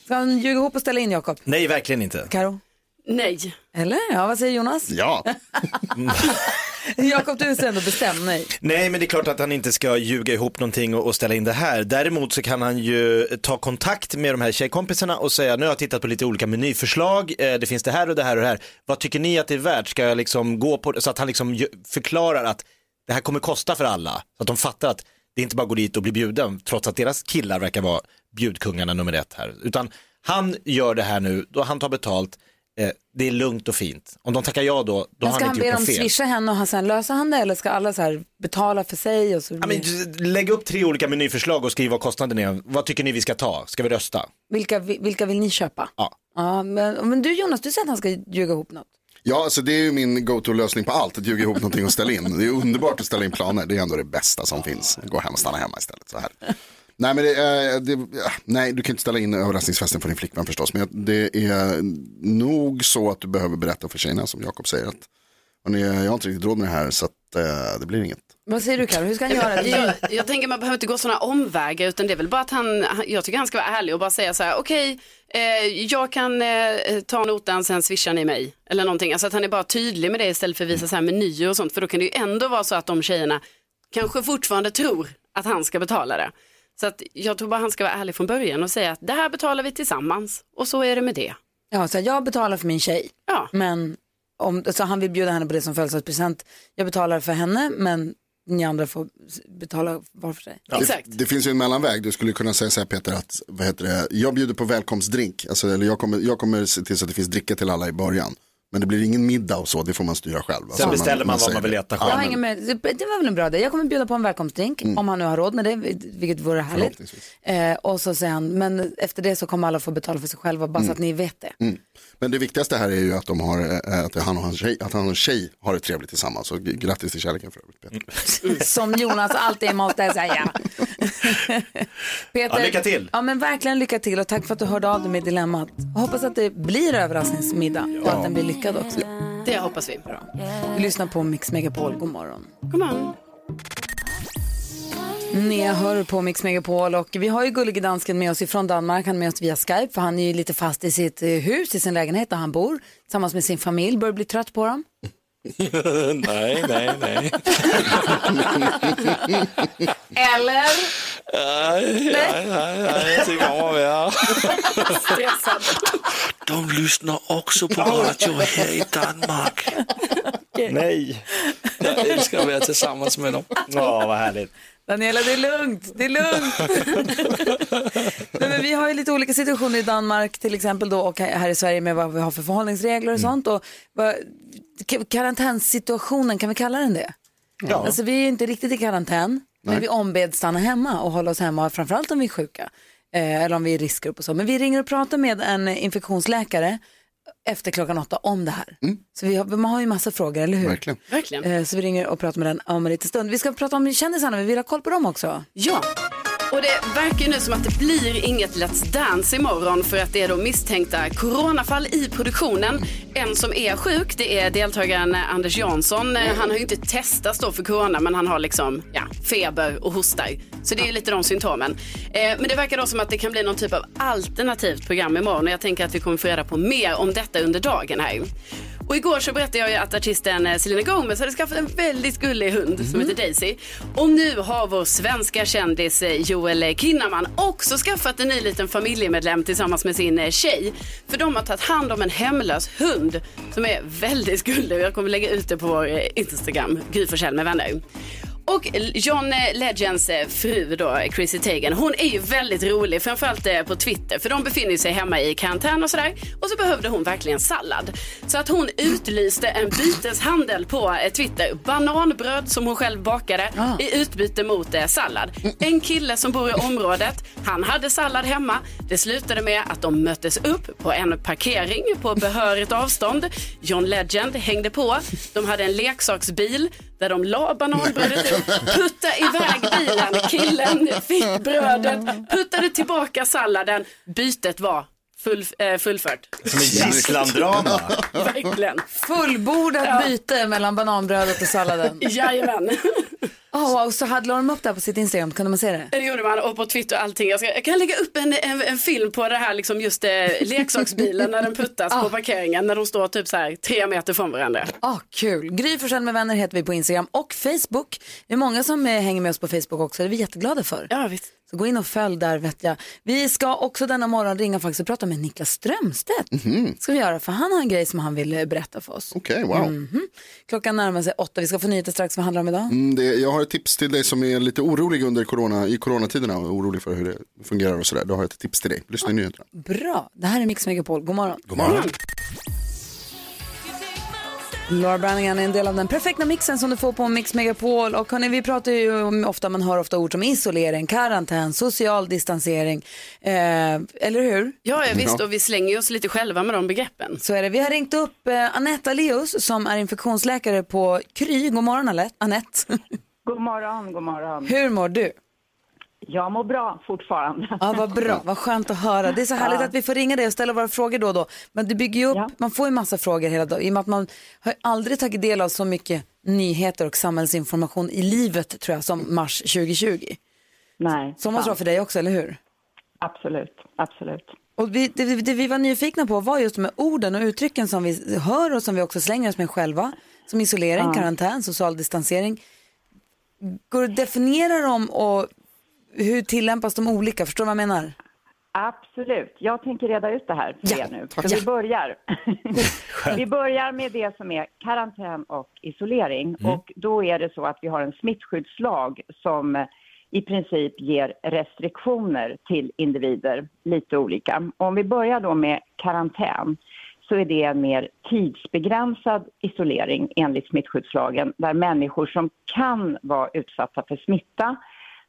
[SPEAKER 1] Ska han ljuga ihop och ställa in, Jakob?
[SPEAKER 3] Nej, verkligen inte.
[SPEAKER 1] Karo?
[SPEAKER 4] Nej.
[SPEAKER 1] Eller? Ja, vad säger Jonas?
[SPEAKER 2] Ja,
[SPEAKER 1] Jakob, du är ändå bestämd, nej.
[SPEAKER 3] Nej, men det är klart att han inte ska ljuga ihop någonting och, och ställa in det här. Däremot så kan han ju ta kontakt med de här tjejkompisarna och säga, nu har jag tittat på lite olika menyförslag, eh, det finns det här och det här och det här. Vad tycker ni att det är värt? Ska jag liksom gå på det? Så att han liksom förklarar att det här kommer kosta för alla. Så att de fattar att det inte bara går dit och blir bjuden, trots att deras killar verkar vara bjudkungarna nummer ett här. Utan han gör det här nu, då han tar betalt, eh, det är lugnt och fint. Om de tackar ja då, då
[SPEAKER 1] Men
[SPEAKER 3] har
[SPEAKER 1] ska
[SPEAKER 3] han
[SPEAKER 1] han
[SPEAKER 3] inte
[SPEAKER 1] be
[SPEAKER 3] gjort
[SPEAKER 1] dem
[SPEAKER 3] något fel.
[SPEAKER 1] swisha henne och han sen löser han det eller ska alla så här betala för sig? Och så
[SPEAKER 3] Ja, men, lägg upp tre olika menyförslag och skriv vad kostnaden är. Vad tycker ni vi ska ta? Ska vi rösta?
[SPEAKER 1] vilka, vilka vill ni köpa?
[SPEAKER 3] Ja.
[SPEAKER 1] Ja, men, men du Jonas, du säger att han ska ljuga ihop något.
[SPEAKER 2] ja alltså det är ju min go-to-lösning på allt, att ljuga ihop någonting och ställa in. Det är underbart att ställa in planer, det är ändå det bästa som finns. Gå hem och stanna hemma istället. Så här. Nej, men det, det, nej, du kan inte ställa in överraskningsfesten för din flickvän förstås. Men det är nog så att du behöver berätta för tjejerna som Jakob säger. att "Hörni, Jag har inte riktigt råd med det här så att, eh, det blir inget.
[SPEAKER 1] Vad säger du Karo, hur ska han göra?
[SPEAKER 4] Jag, jag tänker man behöver inte gå sådana omvägar utan det är väl bara att han, han- jag tycker han ska vara ärlig och bara säga så här, okej, eh, jag kan eh, ta notan sen swishar ni mig eller någonting. Alltså att han är bara tydlig med det istället för att visa så här menyer och sånt för då kan det ju ändå vara så att de tjejerna kanske fortfarande tror att han ska betala det. Så att jag tror bara han ska vara ärlig från början och säga att det här betalar vi tillsammans och så är det med det.
[SPEAKER 1] Ja, så jag betalar för min tjej,
[SPEAKER 4] Ja,
[SPEAKER 1] men om, så han vill bjuda henne på det som födelsedagspresent. Jag betalar för henne, men ni andra får betala var för sig.
[SPEAKER 2] Det, det finns ju en mellanväg, du skulle kunna säga så här Peter att vad heter det, jag bjuder på välkomstdrink, alltså, eller jag kommer, jag kommer se till så att det finns dricka till alla i början. Men det blir ingen middag och så, det får man styra själv. Alltså,
[SPEAKER 3] beställer man vad
[SPEAKER 2] säger
[SPEAKER 3] man vill äta
[SPEAKER 2] Ja,
[SPEAKER 1] Jag
[SPEAKER 2] men-
[SPEAKER 1] hänger med. Det var väl en bra idé. Jag kommer bjuda på en välkomstdrink om han nu har råd med det, vilket vore härligt. Eh, och så säger han, men efter det så kommer alla få betala för sig själva, bara så att ni vet det.
[SPEAKER 2] Mm. Men det viktigaste här är ju att, de har, eh, att han och hans tjej, att han och tjej har det trevligt tillsammans. Så grattis till kärleken för övrigt Peter.
[SPEAKER 1] Som Jonas alltid måste säga. Peter,
[SPEAKER 2] Ja, lycka till.
[SPEAKER 1] Ja, men verkligen lycka till och tack för att du hörde av dig med dilemmat. Hoppas att det blir överraskningsmiddag och att den blir lyckad också.
[SPEAKER 4] Det hoppas vi.
[SPEAKER 1] Vi lyssnar på Mix Megapol. God morgon.
[SPEAKER 4] God morgon.
[SPEAKER 1] Ni hör på Mix Megapol och vi har ju gullige dansken med oss ifrån Danmark. Han är med oss via Skype för han är ju lite fast i sitt eh, hus, i sin lägenhet där han bor tillsammans med sin familj. Börjar bli trött på dem.
[SPEAKER 8] nej, nej, nej.
[SPEAKER 1] Eller?
[SPEAKER 8] Nej, nej, nej, nej, det kommer vara. De lyssnar också på radio här i Danmark.
[SPEAKER 3] Nej.
[SPEAKER 8] Jag älskar att vara tillsammans med dem.
[SPEAKER 3] Ja, vad härligt.
[SPEAKER 1] Daniela, det är lugnt. Det är lugnt. Nej, men vi har ju lite olika situationer i Danmark till exempel då och här i Sverige med vad vi har för förhållningsregler och sånt. Och vad, ka- karantänssituationen, kan vi kalla den det?
[SPEAKER 2] Ja.
[SPEAKER 1] Alltså vi är inte riktigt i karantän, men
[SPEAKER 2] Nej.
[SPEAKER 1] vi ombeds stanna hemma och hålla oss hemma, framförallt om vi är sjuka. Eh, eller om vi är i riskgrupp och så. Men vi ringer och pratar med en infektionsläkare efter klockan åtta om det här. Så vi har, man har ju massa frågor, eller hur?
[SPEAKER 2] Verkligen.
[SPEAKER 4] Verkligen.
[SPEAKER 1] Eh, så vi ringer och pratar med den om en liten stund. Vi ska prata om kändisarna, vi vill ha koll på dem också.
[SPEAKER 4] Ja, och det verkar ju nu som att det blir inget Let's Dance imorgon för att det är då misstänkta coronafall i produktionen. En som är sjuk, det är deltagaren Anders Jansson. Han har ju inte testats då för corona men han har liksom ja, feber och hostar. Så det är ju lite de symptomen. Eh, men det verkar då som att det kan bli någon typ av alternativt program imorgon och jag tänker att vi kommer få reda på mer om detta under dagen här. Och igår så berättade jag ju att artisten eh, Selena Gomez hade skaffat en väldigt gullig hund som heter Daisy. Och nu har vår svenska kändis eh, Joel Kinnaman också skaffat en ny liten familjemedlem tillsammans med sin eh, tjej. För de har tagit hand om en hemlös hund som är väldigt gullig. Jag kommer lägga ut det på vår Instagram, Gry med vänner. Och John Legends eh, fru då, Chrissy Teigen, hon är ju väldigt rolig, framförallt eh, på Twitter, för de befinner sig hemma i karantän och sådär. Och så behövde hon verkligen sallad. Så att hon utlyste en byteshandel på eh, Twitter. Bananbröd som hon själv bakade i utbyte mot sallad. En kille som bor i området, han hade sallad hemma. Det slutade med att de möttes upp på en parkering på behörigt avstånd. John Legend hängde på. De hade en leksaksbil där de la bananbrödet i, puttade iväg bilen, killen fick brödet, puttade tillbaka salladen, bytet var full, eh, fullfört.
[SPEAKER 3] Som en gisslandrama.
[SPEAKER 4] Verkligen.
[SPEAKER 1] Fullbordat byte mellan bananbrödet och salladen.
[SPEAKER 4] Jajamän.
[SPEAKER 1] Oh, wow, så hade de upp det här på sitt Instagram, kunde man se det?
[SPEAKER 4] Det gjorde man och på Twitter och allting. Jag, ska, jag kan lägga upp en, en, en film på det här liksom just eh, leksaksbilen när den puttas på parkeringen när de står typ så här tre meter från varandra.
[SPEAKER 1] Ah, kul. Gry Forssell med vänner heter vi på Instagram och Facebook. Det är många som eh, hänger med oss på Facebook också, det är vi jätteglada för.
[SPEAKER 4] Ja, visst.
[SPEAKER 1] Så gå in och följ där vet jag. Vi ska också denna morgon ringa faktiskt och prata med Niklas Strömstedt. Ska vi göra, för han har en grej som han vill eh, berätta för oss.
[SPEAKER 2] Okej, wow.
[SPEAKER 1] Mhm. Klockan närmar sig åtta, vi ska få nyheter strax. Vad handlar det om idag?
[SPEAKER 2] Mm, det, jag har ett tips till dig som är lite orolig under corona, i coronatiderna och orolig för hur det fungerar och sådär. Då har jag ett tips till dig. Lyssna i nyheterna.
[SPEAKER 1] Bra, det här är Mix Megapol. God morgon.
[SPEAKER 2] God morgon.
[SPEAKER 1] Laura Brannigan är en del av den perfekta mixen som du får på Mix Megapol. Och hörni, vi pratar ju om, ofta, man hör ofta ord som isolering, karantän, social distansering. Eh, eller hur?
[SPEAKER 4] Ja, ja, visst och vi slänger oss lite själva med de begreppen.
[SPEAKER 1] Så är det. Vi har ringt upp eh, Anette Leos som är infektionsläkare på Kry. God morgon Anette.
[SPEAKER 9] God morgon, god morgon.
[SPEAKER 1] Hur mår du?
[SPEAKER 9] Jag mår bra fortfarande.
[SPEAKER 1] Ja, vad bra, vad skönt att höra. Det är så härligt
[SPEAKER 9] Ja.
[SPEAKER 1] att vi får ringa dig och ställa våra frågor då och då. Men det bygger ju upp, man får ju massa frågor hela dagen. I och med att man har aldrig tagit del av så mycket nyheter och samhällsinformation i livet tror jag som mars 2020.
[SPEAKER 9] Nej.
[SPEAKER 1] Så måste det vara för dig också, eller hur?
[SPEAKER 9] Absolut, absolut.
[SPEAKER 1] Och vi, det, det vi var nyfikna på var just de orden och uttrycken som vi hör och som vi också slänger oss med själva. Som isolering,
[SPEAKER 9] Ja.
[SPEAKER 1] karantän, social distansering. Går det att definiera dem och hur tillämpas de olika? Förstår du vad jag menar?
[SPEAKER 9] Absolut. Jag tänker reda ut det här för er nu. Så
[SPEAKER 1] Ja.
[SPEAKER 9] vi börjar. vi börjar med det som är karantän och isolering.
[SPEAKER 10] Mm.
[SPEAKER 9] Och då är det så att vi har en smittskyddslag som i princip ger restriktioner till individer, lite olika. Om vi börjar då med karantän så är det en mer tidsbegränsad isolering enligt smittskyddslagen där människor som kan vara utsatta för smitta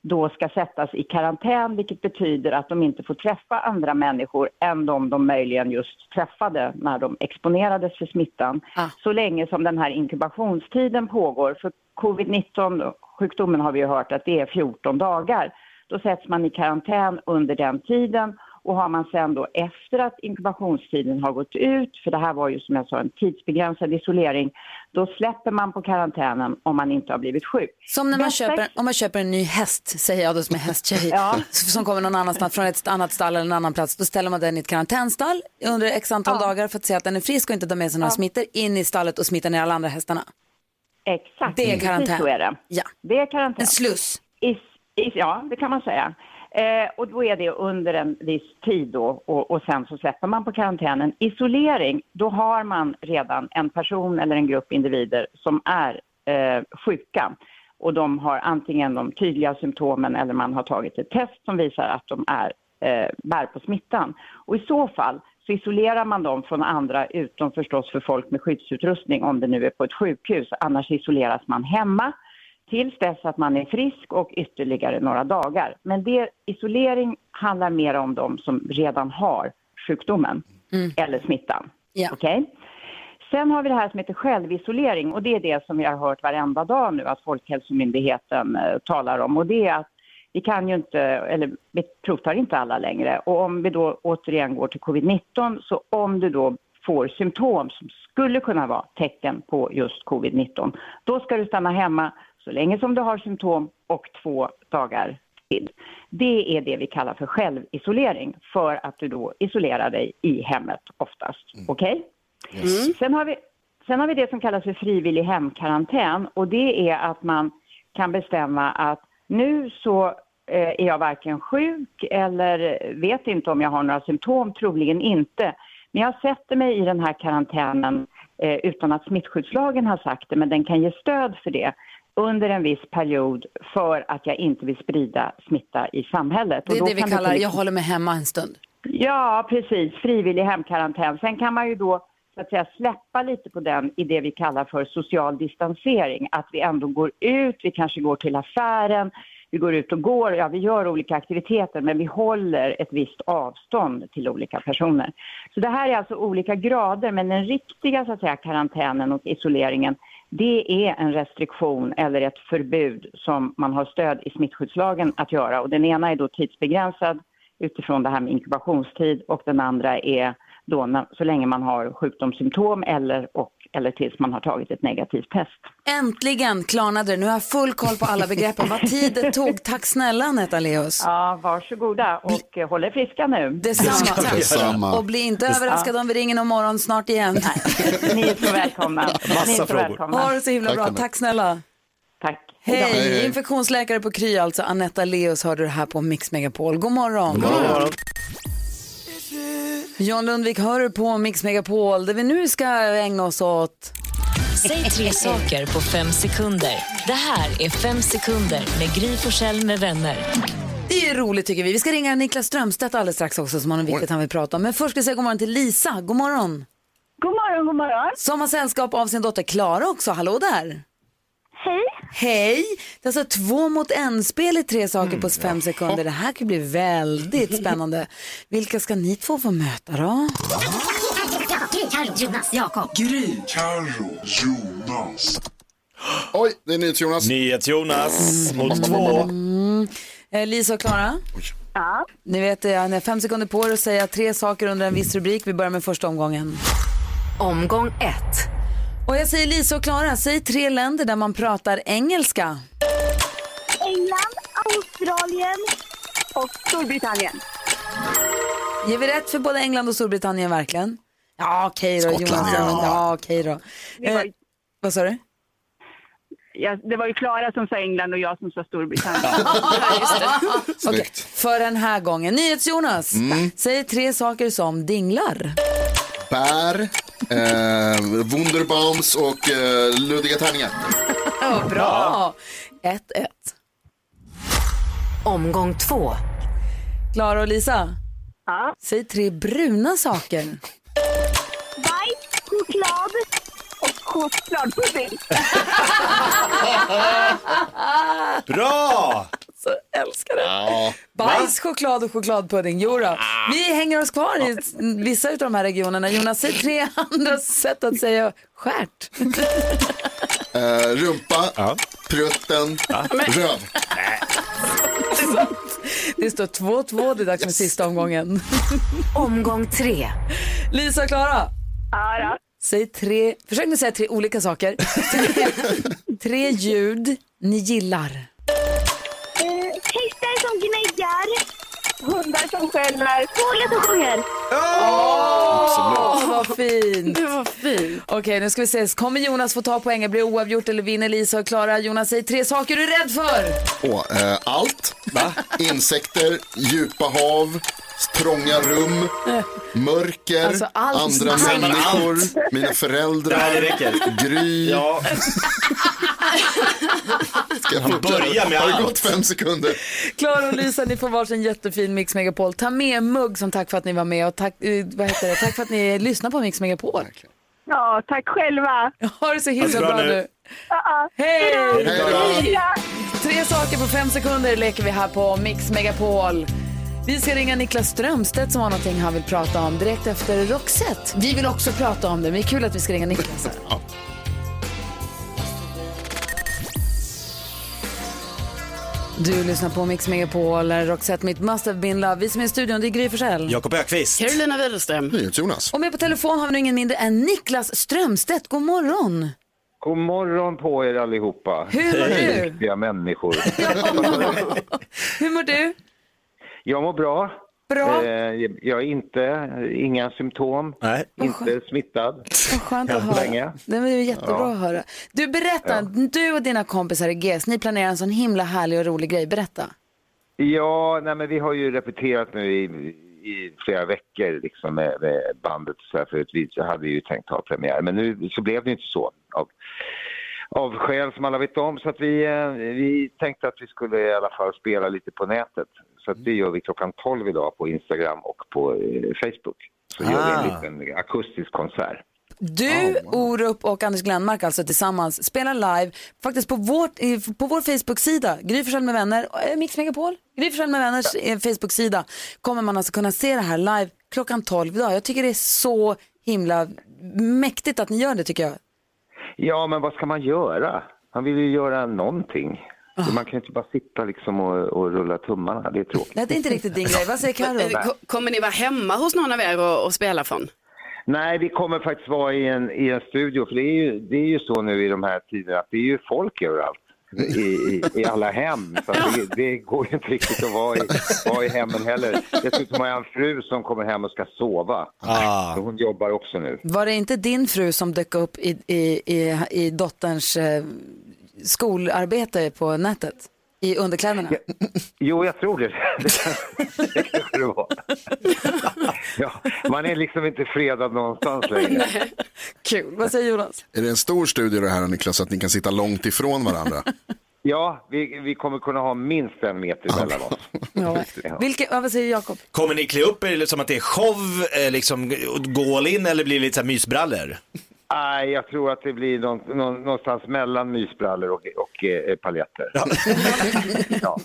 [SPEAKER 9] då ska sättas i karantän vilket betyder att de inte får träffa andra människor än de de möjligen just träffade när de exponerades för smittan. Så länge som den här inkubationstiden pågår. För covid-19-sjukdomen har vi ju hört att det är 14 dagar. Då sätts man i karantän under den tiden och har man sen då efter att inkubationstiden har gått ut, för det här var ju som jag sa en tidsbegränsad isolering, då släpper man på karantänen om man inte har blivit sjuk.
[SPEAKER 1] Som när man
[SPEAKER 9] Detta-
[SPEAKER 1] köper, om man köper en ny häst, säger jag då som är hästtjej, som kommer någon annanstans från ett annat stall eller en annan plats. Då ställer man den i ett karantänstall under x antal dagar för att se att den är frisk och inte tar med sig några smittor in i stallet och smittar ner alla andra hästarna.
[SPEAKER 9] Exakt,
[SPEAKER 1] Det är
[SPEAKER 9] precis
[SPEAKER 1] karantän.
[SPEAKER 9] så är det.
[SPEAKER 1] Ja.
[SPEAKER 9] Det är karantän.
[SPEAKER 1] En sluss.
[SPEAKER 9] I, i, ja, det kan man säga. Eh, och då är det under en viss tid då och, och sen så släpper man på karantänen. Isolering, då har man redan en person eller en grupp individer som är eh, sjuka och de har antingen de tydliga symptomen eller man har tagit ett test som visar att de är, eh, bär på smittan. Och i så fall så isolerar man dem från andra utom förstås för folk med skyddsutrustning om det nu är på ett sjukhus. Annars isoleras man hemma tills dess att man är frisk och ytterligare några dagar. Men det, isolering handlar mer om de som redan har sjukdomen eller smittan. Okej? Sen har vi det här som heter självisolering och det är det som vi har hört varenda dag nu att Folkhälsomyndigheten eh, talar om och det är att vi kan ju inte, eller vi provtar inte alla längre och om vi då återigen går till covid-19 så om du då får symptom som skulle kunna vara tecken på just covid-19 då ska du stanna hemma så länge som du har symptom och två dagar till. Det är det vi kallar för självisolering för att du då isolerar dig i hemmet oftast. Okej? Sen, har vi, sen har vi det som kallas för frivillig hemkarantän och det är att man kan bestämma att nu så eh, är jag varken sjuk eller vet inte om jag har några symptom, troligen inte. Men jag sätter mig i den här karantänen eh, utan att smittskyddslagen har sagt det, men den kan ge stöd för det under en viss period för att jag inte vill sprida smitta i samhället.
[SPEAKER 1] Det är det vi kallar,
[SPEAKER 9] till
[SPEAKER 1] jag håller mig hemma en stund.
[SPEAKER 9] Ja, precis. Frivillig hemkarantän. Sen kan man ju då så att säga släppa lite på den i det vi kallar för social distansering. Att vi ändå går ut, vi kanske går till affären, vi går ut och går, ja vi gör olika aktiviteter men vi håller ett visst avstånd till olika personer. Så det här är alltså olika grader men den riktiga så att säga karantänen och isoleringen det är en restriktion eller ett förbud som man har stöd i smittskyddslagen att göra. Och den ena är då tidsbegränsad utifrån det här med inkubationstid och den andra är då när, så länge man har sjukdomssymptom eller, och, eller tills man har tagit ett negativt test.
[SPEAKER 1] Äntligen klarnade det. Nu har jag full koll på alla begreppen. Vad tid det tog. Tack snälla Anetta Leos.
[SPEAKER 9] Ja, varsågoda och eh, håll er friska nu.
[SPEAKER 1] Detsamma.
[SPEAKER 2] Detsamma.
[SPEAKER 1] Och bli inte överraskade om vi ringer någon morgon snart igen.
[SPEAKER 9] Ni är så välkomna. Ni är så välkomna.
[SPEAKER 1] Ha det så himla
[SPEAKER 9] Tack,
[SPEAKER 1] bra.
[SPEAKER 9] Anette.
[SPEAKER 1] Tack snälla.
[SPEAKER 9] Tack.
[SPEAKER 1] Hej.
[SPEAKER 9] Hej. Hej.
[SPEAKER 1] Infektionsläkare på Kry alltså. Anetta Leos hörde det här på Mix Megapol. God morgon. God morgon. John Lundvik hör du på Mix Megapol där vi nu ska ägna oss åt
[SPEAKER 11] Säg tre saker på fem sekunder. Det här är Fem sekunder med Gry Forssell med vänner.
[SPEAKER 1] Det är roligt tycker vi. Vi ska ringa Niklas Strömstedt alldeles strax också som har något viktigt han vill prata om. Men först ska jag säga god morgon till Lisa. God morgon.
[SPEAKER 12] God morgon, god morgon.
[SPEAKER 1] Som har sällskap av sin dotter Klara också. Hallå där.
[SPEAKER 12] Hej.
[SPEAKER 1] Hej! Det är alltså två mot en-spel i tre saker på fem sekunder. Det här kan bli väldigt spännande. Vilka ska ni två få möta då?
[SPEAKER 13] Gry, Carro, Jonas, Jakob.
[SPEAKER 2] Gry. Carro, Jonas. Oj, det är NyhetsJonas.
[SPEAKER 3] NyhetsJonas mot två.
[SPEAKER 1] Mm. Eh, Lisa och Klara?
[SPEAKER 12] Ja.
[SPEAKER 1] Ni vet, eh, ni har fem sekunder på er att säga tre saker under en viss rubrik. Vi börjar med första omgången.
[SPEAKER 13] Omgång ett.
[SPEAKER 1] Och jag säger Lisa och Klara, säg tre länder där man pratar engelska.
[SPEAKER 12] England, Australien och Storbritannien.
[SPEAKER 1] Ger vi rätt för både England och Storbritannien verkligen? Ja, okej då.
[SPEAKER 12] Skottland,
[SPEAKER 1] Jonas.
[SPEAKER 12] ja.
[SPEAKER 1] Ja, okej då.
[SPEAKER 12] Det var-
[SPEAKER 1] Eh, vad sa du?
[SPEAKER 7] jag, det var ju Klara som sa England och jag som sa Storbritannien.
[SPEAKER 1] Okej, för den här gången. NyhetsJonas,
[SPEAKER 2] Mm.
[SPEAKER 1] säg tre saker som dinglar.
[SPEAKER 2] Bär, eh, Wunderbaums och eh, luddiga tärningar.
[SPEAKER 1] Bra! 1-1.
[SPEAKER 13] Omgång två.
[SPEAKER 1] Klara och Lisa,
[SPEAKER 7] Ja.
[SPEAKER 1] säg tre bruna saker.
[SPEAKER 12] Bajs, choklad och chokladpudding.
[SPEAKER 3] Bra!
[SPEAKER 1] Så älskar det.
[SPEAKER 2] Ja.
[SPEAKER 1] Bajs, choklad och chokladpudding. Jo då. Vi hänger oss kvar i vissa av de här regionerna. Jonas, säg tre andra sätt att säga skärt.
[SPEAKER 2] Eh, rumpa, prutten, röv.
[SPEAKER 1] Det står 2-2, det är dags för sista omgången.
[SPEAKER 13] Omgång tre.
[SPEAKER 1] Lisa och Klara,
[SPEAKER 7] Ja,
[SPEAKER 1] säg tre, försök nu säga tre olika saker. Tre, tre ljud ni gillar.
[SPEAKER 12] Hundar som skäller. Fåglar som sjunger.
[SPEAKER 1] Åh, vad fint.
[SPEAKER 4] Det var fint.
[SPEAKER 1] Okej, nu ska vi se. Kommer Jonas få ta poäng? Blir det oavgjort eller vinner Lisa och Klara? Jonas, säg tre saker du är rädd för.
[SPEAKER 2] Åh, eh, allt, insekter, djupa hav, trånga rum, mörker,
[SPEAKER 1] Alltså, allt.
[SPEAKER 2] andra
[SPEAKER 1] Allt.
[SPEAKER 2] människor, mina föräldrar. Gry.
[SPEAKER 3] Ja.
[SPEAKER 2] Ska jag
[SPEAKER 3] Börja med
[SPEAKER 2] Har det
[SPEAKER 3] allt.
[SPEAKER 2] gått fem sekunder?
[SPEAKER 1] Klara och Lisa, ni får varsin jättefin Mix Megapol. Ta med en mugg som tack för att ni var med och tack, eh, vad heter det? tack för att ni lyssnar på Mix Megapol.
[SPEAKER 7] Ja, tack själva.
[SPEAKER 1] Ha det så himla
[SPEAKER 3] det
[SPEAKER 1] bra,
[SPEAKER 3] bra
[SPEAKER 1] nu.
[SPEAKER 3] nu.
[SPEAKER 1] Hej!
[SPEAKER 2] Hej då!
[SPEAKER 1] Tre saker på fem sekunder leker vi här på Mix Megapol. Vi ska ringa Niklas Strömstedt som har någonting han vill prata om direkt efter Roxette. Vi vill också prata om det, men det är kul att vi ska ringa Niklas. här.
[SPEAKER 2] Ja.
[SPEAKER 1] Du lyssnar på Mix Megapol, Roxette, mitt must have been love. Vi som är i studion, det är Gry Forssell.
[SPEAKER 3] Jakob Ökvist.
[SPEAKER 4] Carolina Widerström.
[SPEAKER 2] Jonas.
[SPEAKER 1] Och med på telefon har vi nu ingen mindre än Niklas Strömstedt. God morgon!
[SPEAKER 10] God morgon på er allihopa.
[SPEAKER 1] Hur mår du?
[SPEAKER 10] Riktiga människor.
[SPEAKER 1] Hur mår du?
[SPEAKER 10] Jag mår bra.
[SPEAKER 1] Bra.
[SPEAKER 10] Eh, jag är inte, inga symptom,
[SPEAKER 3] Nej.
[SPEAKER 10] inte smittad.
[SPEAKER 1] Vad skönt att höra.
[SPEAKER 10] länge.
[SPEAKER 1] Det var ju jättebra
[SPEAKER 10] Ja.
[SPEAKER 1] att höra. Du, berätta. Du och dina kompisar i GES, ni planerar en sån himla härlig och rolig grej. Berätta.
[SPEAKER 10] Ja, nej, men vi har ju repeterat nu i, i flera veckor liksom med, med bandet så här, för att vi hade ju tänkt ha premiär. Men nu så blev det inte så av, av skäl som alla vet om. Så att vi, eh, vi tänkte att vi skulle i alla fall spela lite på nätet. Så det gör vi klockan 12 idag på Instagram och på eh, Facebook. Så gör vi en
[SPEAKER 3] Ah.
[SPEAKER 10] liten akustisk konsert.
[SPEAKER 1] Du, Orup och Anders Glenmark alltså tillsammans spelar live faktiskt på, vårt, på vår Facebook-sida, Gry Forssell med vänner, eh, Mix Megapol, Gry Forssell med vänners eh, Facebook-sida kommer man alltså kunna se det här live klockan 12 idag. Jag tycker det är så himla mäktigt att ni gör det tycker jag.
[SPEAKER 10] Ja, men vad ska man göra? Man vill ju göra någonting. Man kan ju inte bara sitta liksom och, och rulla tummarna, det är tråkigt.
[SPEAKER 1] Nej, det är inte riktigt din grej. Vad säger Carro?
[SPEAKER 4] Eh, ko- Kommer ni vara hemma hos någon av er och, och spela från?
[SPEAKER 10] Nej, vi kommer faktiskt vara i en, i en studio, för det är, ju, det är ju så nu i de här tiderna att det är ju folk överallt. I, i, i alla hem. Så det, det går ju inte riktigt att vara i, vara i hemmen heller. Dessutom har jag en fru som kommer hem och ska sova.
[SPEAKER 3] Ah.
[SPEAKER 10] Så hon jobbar också nu.
[SPEAKER 1] Var det inte din fru som dök upp i, i, i, i dotterns eh, skolarbete på nätet? I underkläderna?
[SPEAKER 10] Jo, jag tror det. Det kanske det var. Ja, man är liksom inte fredad någonstans längre.
[SPEAKER 1] Kul. Vad säger Jonas?
[SPEAKER 2] Är det en stor studie det här Niklas, så att ni kan sitta långt ifrån varandra?
[SPEAKER 10] Ja, vi, vi kommer kunna ha minst en meter mellan oss.
[SPEAKER 1] Ja. Vilka, ja, vad säger Jakob?
[SPEAKER 3] Kommer ni klä upp er som att det är show, eh, liksom gå all in eller blir det lite så här mysbrallor?
[SPEAKER 10] Nej, jag tror att det blir någon, någon, någonstans mellan mysbrallor och, och eh, paljetter.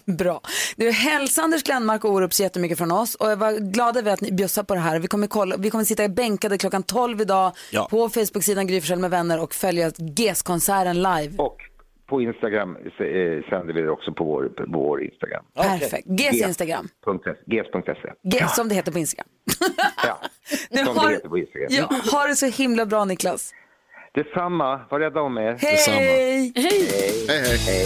[SPEAKER 1] Bra. Du, hälsa Anders Glenmark och Orup så jättemycket från oss. Och jag var glad över att ni bjussar på det här. Vi kommer, kolla, vi kommer sitta bänkade klockan 12 idag
[SPEAKER 10] Ja.
[SPEAKER 1] på Facebook-sidan Gry med vänner och följa GES-konserten live.
[SPEAKER 10] Och på Instagram eh, sänder vi det också på vår, på vår Instagram.
[SPEAKER 1] Perfekt. GES Instagram.
[SPEAKER 10] GES.se.
[SPEAKER 1] GES som det heter på Instagram. Du
[SPEAKER 10] Som det
[SPEAKER 1] har,
[SPEAKER 10] heter på Instagram.
[SPEAKER 1] ja, ha det så himla bra Niklas.
[SPEAKER 10] Detsamma, var rädda om er.
[SPEAKER 1] Hej!
[SPEAKER 2] Hej, hej.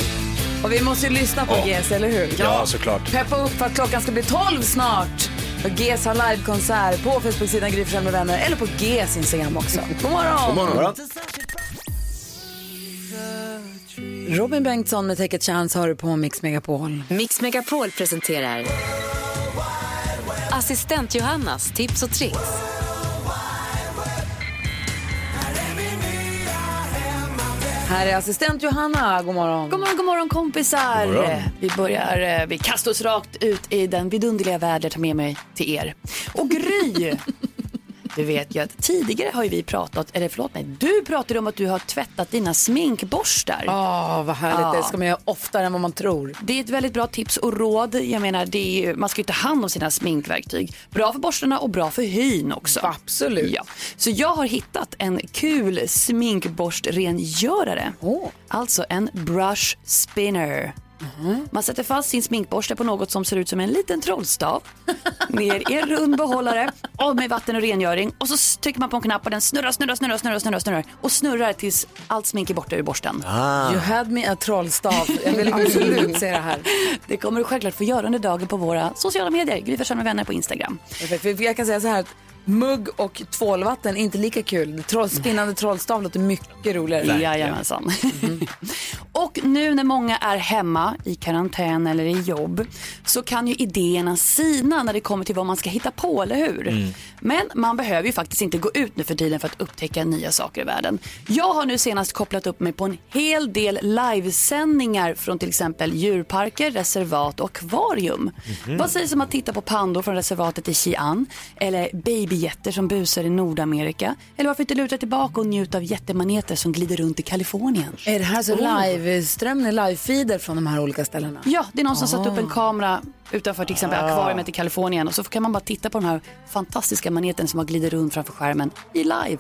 [SPEAKER 1] Och vi måste ju lyssna på
[SPEAKER 3] Ja.
[SPEAKER 1] GES, eller hur?
[SPEAKER 3] Ja, såklart.
[SPEAKER 1] Peppa upp för att klockan ska bli 12 snart. För GES har livekonsert på Facebook-sidan Gry med vänner eller på GES Instagram också. God morgon!
[SPEAKER 2] God morgon.
[SPEAKER 1] Robin Bengtsson med Take a chance har du på Mix Megapol.
[SPEAKER 13] Mix Megapol presenterar Assistent Johannas tips och tricks.
[SPEAKER 1] Här är assistent Johanna, god morgon.
[SPEAKER 14] God morgon, god morgon kompisar.
[SPEAKER 1] God morgon.
[SPEAKER 14] Vi börjar, eh, vi kastar oss rakt ut i den vidunderliga värld jag tar med mig till er. Och Gry, du vet ju att tidigare har ju vi pratat, eller förlåt mig, du pratade om att du har tvättat dina sminkborstar.
[SPEAKER 1] Åh, vad härligt. Det ska man göra oftare än vad man tror.
[SPEAKER 14] Det är ett väldigt bra tips och råd. Jag menar, det är man ska ju ta hand om sina sminkverktyg. Bra för borstarna och bra för hyn också.
[SPEAKER 1] Absolut.
[SPEAKER 14] Ja. Så jag har hittat en kul sminkborstrengörare. Alltså en brush spinner. Man sätter fast sin sminkborste på något som ser ut som en liten trollstav. Ner i en rund behållare och med vatten och rengöring. Och så trycker man på en knapp och den snurrar, snurrar, snurrar, snurrar, snurrar, snurrar och snurrar tills allt smink är borta ur borsten.
[SPEAKER 1] Ah. You had me a trollstav. Jag vill absolut se det här.
[SPEAKER 14] Det kommer du självklart få göra under dagen på våra sociala medier. Gry med vänner på Instagram.
[SPEAKER 1] Jag kan säga så här att mugg och tvålvatten är inte lika kul. Troll, spinnande trollstav låter mycket roligare.
[SPEAKER 14] Jajamensan. och nu när många är hemma i karantän eller i jobb så kan ju idéerna sina när det kommer till vad man ska hitta på, eller hur?
[SPEAKER 15] Mm.
[SPEAKER 14] Men man behöver ju faktiskt inte gå ut nu för tiden för att upptäcka nya saker i världen. Jag har nu senast kopplat upp mig på en hel del livesändningar från till exempel djurparker, reservat och akvarium.
[SPEAKER 15] Mhm.
[SPEAKER 14] Vad sägs om att titta på pandor från reservatet i Xi'an eller babyjätter som busar i Nordamerika? Eller varför inte luta tillbaka och njuta av jättemaneter som glider runt i Kalifornien?
[SPEAKER 1] Är det här så
[SPEAKER 14] Oh.
[SPEAKER 1] Live-strömning, live-feeder från de här olika ställena?
[SPEAKER 14] Ja, det är någon som satt upp en
[SPEAKER 1] Ah.
[SPEAKER 14] kamera utanför till exempel
[SPEAKER 1] Ah.
[SPEAKER 14] akvariet i Kalifornien och så kan man bara titta på den här fantastiska maneten som har glider runt framför skärmen i live.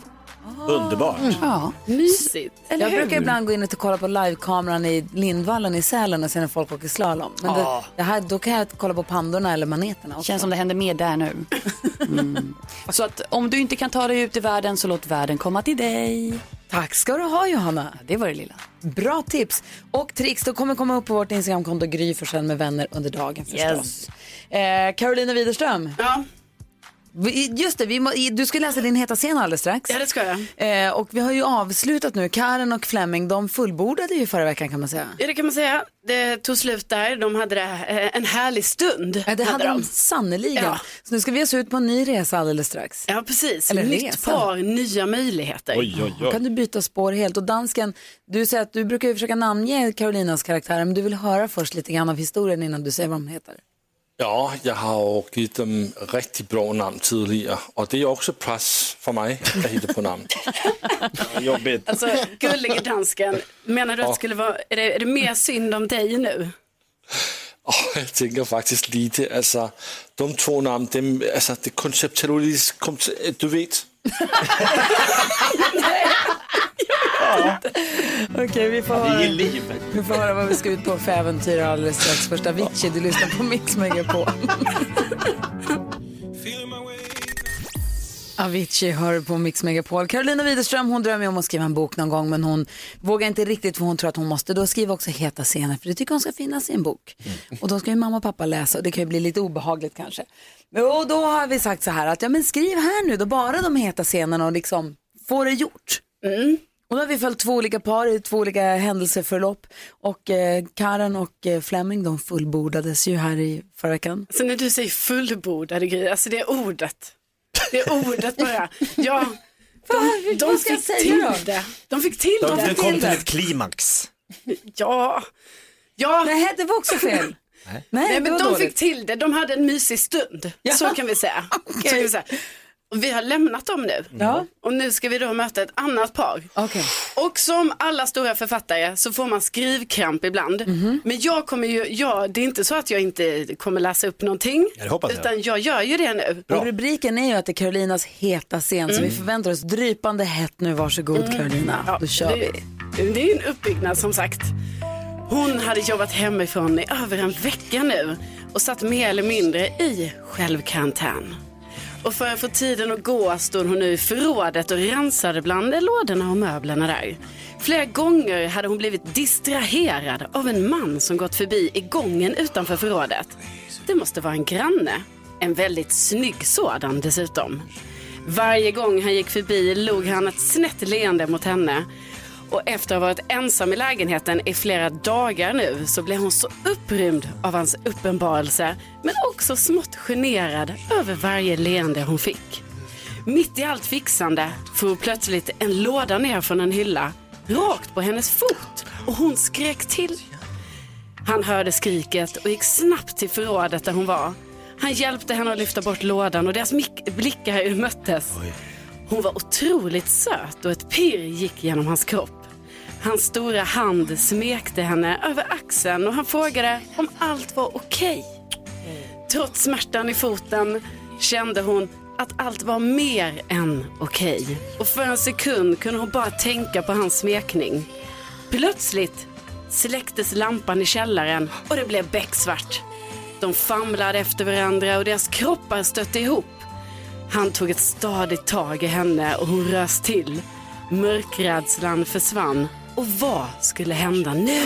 [SPEAKER 3] Underbart.
[SPEAKER 14] Ja.
[SPEAKER 4] Mysigt.
[SPEAKER 14] Eller
[SPEAKER 1] jag
[SPEAKER 14] hur?
[SPEAKER 1] brukar ibland gå in och kolla på livekameran i Lindvallen i Sälen och se när folk åker slalom. Men det,
[SPEAKER 14] Ah.
[SPEAKER 1] det här, då kan jag kolla på pandorna eller maneterna också.
[SPEAKER 14] Känns som det händer mer där nu. Mm. Så att om du inte kan ta dig ut i världen så låt världen komma till dig.
[SPEAKER 1] Tack ska du ha Johanna.
[SPEAKER 14] Det var det lilla.
[SPEAKER 1] Bra tips. Och tricks, då kommer komma upp på vårt Instagramkonto Gry Forssell med vänner under dagen förstås. Eh, Carolina Widerström.
[SPEAKER 4] Ja.
[SPEAKER 1] Just det, vi må, du ska läsa din heta scen alldeles strax.
[SPEAKER 4] Ja, det ska jag.
[SPEAKER 1] Eh, och vi har ju avslutat nu. Karen och Fleming, de fullbordade ju förra veckan kan man säga.
[SPEAKER 4] Ja, det kan man säga. Det tog slut där. De hade det, eh, en härlig stund.
[SPEAKER 1] Ja, det hade de sannerligen.
[SPEAKER 4] Ja.
[SPEAKER 1] Så nu ska vi ge oss ut på en ny resa alldeles strax.
[SPEAKER 4] Ja, precis.
[SPEAKER 1] Eller
[SPEAKER 4] Nytt
[SPEAKER 1] resa.
[SPEAKER 4] par, nya möjligheter.
[SPEAKER 1] Då kan du byta spår helt. Och dansken, du säger att du brukar ju försöka namnge Carolinas karaktär, men du vill höra först lite grann av historien innan du säger vad de heter.
[SPEAKER 8] Ja, jag har ju givit dem riktigt bra namn tidigare och det är också press för mig att hitta på namn.
[SPEAKER 3] Jobbigt.
[SPEAKER 4] Alltså, gullige dansken, menar du att det skulle vara, är det, är det mer synd om dig nu?
[SPEAKER 8] Och jag tänker faktiskt lite, alltså de två namn, dem, alltså det konceptualiskt, du vet.
[SPEAKER 1] Okej, vi får
[SPEAKER 3] Det är
[SPEAKER 1] höra.
[SPEAKER 3] ju livet.
[SPEAKER 1] Vi får höra vad vi ska ut på för äventyr alldeles strax. Första Avicii, du lyssnar på Mix Megapol. Avicii hör på Mix Megapol. Carolina Widerström hon drömmer om att skriva en bok någon gång men hon vågar inte riktigt för hon tror att hon måste då skriva också heta scener för det tycker hon ska finnas i en bok. Och då ska ju mamma och pappa läsa och det kan ju bli lite obehagligt kanske. Och då har vi sagt så här att ja men skriv här nu då bara de heta scenerna och liksom få det gjort. Och då har vi följt två olika par i två olika händelseförlopp och eh, Karen och eh, Fleming de fullbordades ju här i förra veckan.
[SPEAKER 4] Så när du säger fullbordade grejer, alltså det är ordet. Det är ordet bara. Ja, de, de
[SPEAKER 1] jag
[SPEAKER 4] fick
[SPEAKER 1] säga
[SPEAKER 4] till det. De fick till
[SPEAKER 3] De,
[SPEAKER 4] det.
[SPEAKER 3] det kom till ett klimax.
[SPEAKER 4] Ja. ja.
[SPEAKER 1] Nej, det var också fel.
[SPEAKER 3] Nej.
[SPEAKER 4] Nej,
[SPEAKER 1] det
[SPEAKER 4] men de
[SPEAKER 1] dåligt.
[SPEAKER 4] fick till det. De hade en mysig stund.
[SPEAKER 1] Ja.
[SPEAKER 4] Så kan vi säga. Så kan vi säga. Och vi har lämnat dem nu.
[SPEAKER 1] Ja.
[SPEAKER 4] Och nu ska vi då möta ett annat par.
[SPEAKER 1] Okay.
[SPEAKER 4] Och som alla stora författare så får man skrivkramp ibland.
[SPEAKER 1] Mhm.
[SPEAKER 4] Men jag kommer ju, ja, det är inte så att jag inte kommer läsa upp någonting.
[SPEAKER 1] Ja, hoppas jag.
[SPEAKER 4] Utan jag gör ju det nu.
[SPEAKER 1] Och rubriken är ju att det är Carolinas heta scen så
[SPEAKER 4] Mm.
[SPEAKER 1] vi förväntar oss drypande hett nu. Varsågod Carolina,
[SPEAKER 4] Ja,
[SPEAKER 1] då kör
[SPEAKER 4] det,
[SPEAKER 1] vi.
[SPEAKER 4] Det är en uppbyggnad som sagt. Hon hade jobbat hemifrån i över en vecka nu och satt mer eller mindre i självkarantän. Och för att få tiden att gå stod hon nu i förrådet och rensade bland lådorna och möblerna där. Flera gånger hade hon blivit distraherad av en man som gått förbi i gången utanför förrådet. Det måste vara en granne. En väldigt snygg sådan dessutom. Varje gång han gick förbi log han ett snett leende mot henne. Och efter att ha varit ensam i lägenheten i flera dagar nu så blev hon så upprymd av hans uppenbarelse men också smått generad över varje leende hon fick. Mitt i allt fixande for plötsligt en låda ner från en hylla rakt på hennes fot och hon skrek till. Han hörde skriket och gick snabbt till förrådet där hon var. Han hjälpte henne att lyfta bort lådan och deras blickar möttes. Hon var otroligt söt och ett pirr gick genom hans kropp. Hans stora hand smekte henne över axeln och han frågade om allt var okej. Trots smärtan i foten kände hon att allt var mer än okej. Och för en sekund kunde hon bara tänka på hans smekning. Plötsligt släcktes lampan i källaren och det blev becksvart. De famlade efter varandra och deras kroppar stötte ihop. Han tog ett stadigt tag i henne och hon rös till. Mörkrädslan försvann. Och vad skulle hända nu?
[SPEAKER 1] Oj,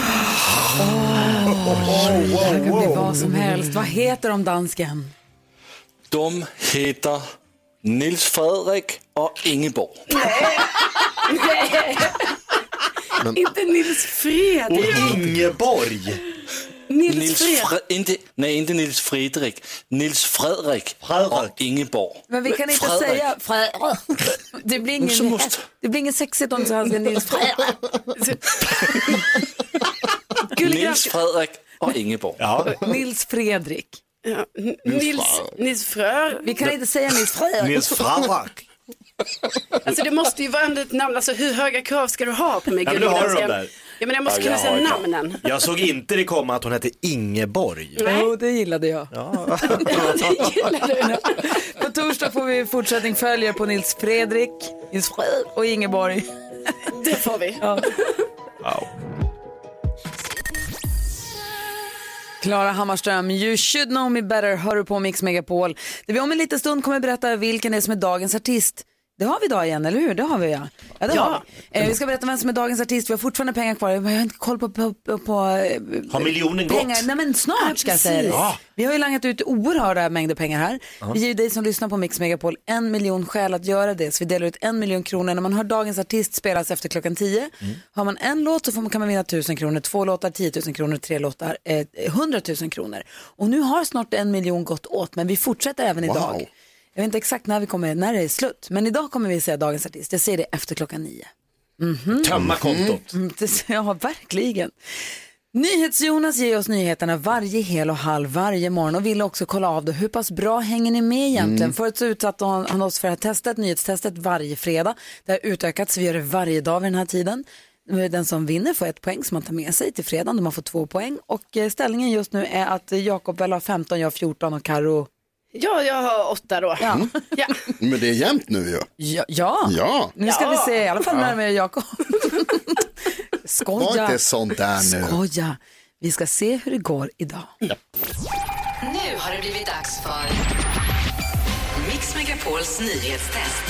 [SPEAKER 1] det här kan bli vad som helst. Vad heter de dansken?
[SPEAKER 8] De heter Nils Fredrik och Ingeborg.
[SPEAKER 2] Men-
[SPEAKER 4] Inte Nils Fredrik.
[SPEAKER 3] Ingeborg.
[SPEAKER 4] Nils Fred-
[SPEAKER 8] Fre- inte, nej, inte Nils Fredrik. Nils Fredrik och Ingeborg.
[SPEAKER 1] Men vi kan inte
[SPEAKER 8] Fredrik.
[SPEAKER 1] säga... Fre- Det blir ingen,
[SPEAKER 8] måste-
[SPEAKER 1] det blir ingen sexigt om han ska Nils Fre-
[SPEAKER 8] Nils Fredrik och Ingeborg.
[SPEAKER 1] Nils Fredrik.
[SPEAKER 4] Ja, Nils, Nils Frö.
[SPEAKER 1] Vi kan inte säga Nils Fredrik.
[SPEAKER 4] Alltså det måste ju vara ändå ett namn. Alltså hur höga krav ska du ha på mig?
[SPEAKER 3] Ja, men du har
[SPEAKER 4] gulliga
[SPEAKER 3] dem där.
[SPEAKER 4] Ja men jag måste
[SPEAKER 3] Ja,
[SPEAKER 4] kunna
[SPEAKER 3] jag
[SPEAKER 4] säga
[SPEAKER 3] dem.
[SPEAKER 4] namnen.
[SPEAKER 3] Jag såg inte det komma att hon hette Ingeborg.
[SPEAKER 1] Jo, det gillade jag. det gillade jag. På torsdag får vi fortsättning följer på Nils Fredrik, Nils och Ingeborg.
[SPEAKER 4] Det får vi.
[SPEAKER 1] Ja. Klara Hammarström, You should know me better, hör du på Mix Megapol. Där vi om en liten stund kommer berätta vilken det är som är dagens artist. Det har vi idag igen, eller hur? Det har vi ja. ja, det
[SPEAKER 4] Ja.
[SPEAKER 1] Har vi. Eh, vi ska berätta vem som är dagens artist. Vi har fortfarande pengar kvar. Jag har inte koll på, på, på, på eh,
[SPEAKER 3] Har miljonen
[SPEAKER 1] pengar.
[SPEAKER 3] gått?
[SPEAKER 1] Nej men snart ska jag säga det.
[SPEAKER 3] Ja.
[SPEAKER 1] Vi har ju langat ut oerhörda mängder pengar här. Vi ger ju dig som lyssnar på Mix Megapol en miljon skäl att göra det. Så vi delar ut en miljon kronor. När man hör dagens artist spelas efter klockan tio. Har man en låt så får man, kan man vinna tusen kronor, två låtar 10 000 kronor, tre låtar eh, 100 000 kronor. Och nu har snart en miljon gått åt men vi fortsätter även
[SPEAKER 2] Wow.
[SPEAKER 1] idag. Jag vet inte exakt när vi kommer, när det är slut. Men idag kommer vi säga dagens artist. Jag säger det efter klockan nio. Mhm.
[SPEAKER 3] Tömma kontot.
[SPEAKER 1] Mm, det- Ja, verkligen. NyhetsJonas ger oss nyheterna varje hel och halv varje morgon och vill också kolla av då, hur pass bra hänger ni med egentligen.
[SPEAKER 15] Mm.
[SPEAKER 1] Förut så utsatte han han oss för det här testet, nyhetstestet varje fredag. Det har utökats, vi gör det varje dag vid den här tiden. Den som vinner får ett poäng som man tar med sig till fredagen, de har fått två poäng. Och eh, ställningen just nu är att Jakob väl har 15, jag har 14 och Karo
[SPEAKER 4] Ja, jag har åtta då.
[SPEAKER 1] Ja.
[SPEAKER 4] Ja.
[SPEAKER 2] Men det är jämnt nu ju.
[SPEAKER 1] Ja, ja.
[SPEAKER 2] Ja.
[SPEAKER 1] nu ska
[SPEAKER 4] Ja.
[SPEAKER 1] vi se, i alla fall
[SPEAKER 2] Ja.
[SPEAKER 1] närmare Jakob. Skoja.
[SPEAKER 2] Var inte sånt där nu.
[SPEAKER 1] Skoja. Vi ska se hur det går idag.
[SPEAKER 13] Nu har det blivit dags för Mix Megapols nyhetstest.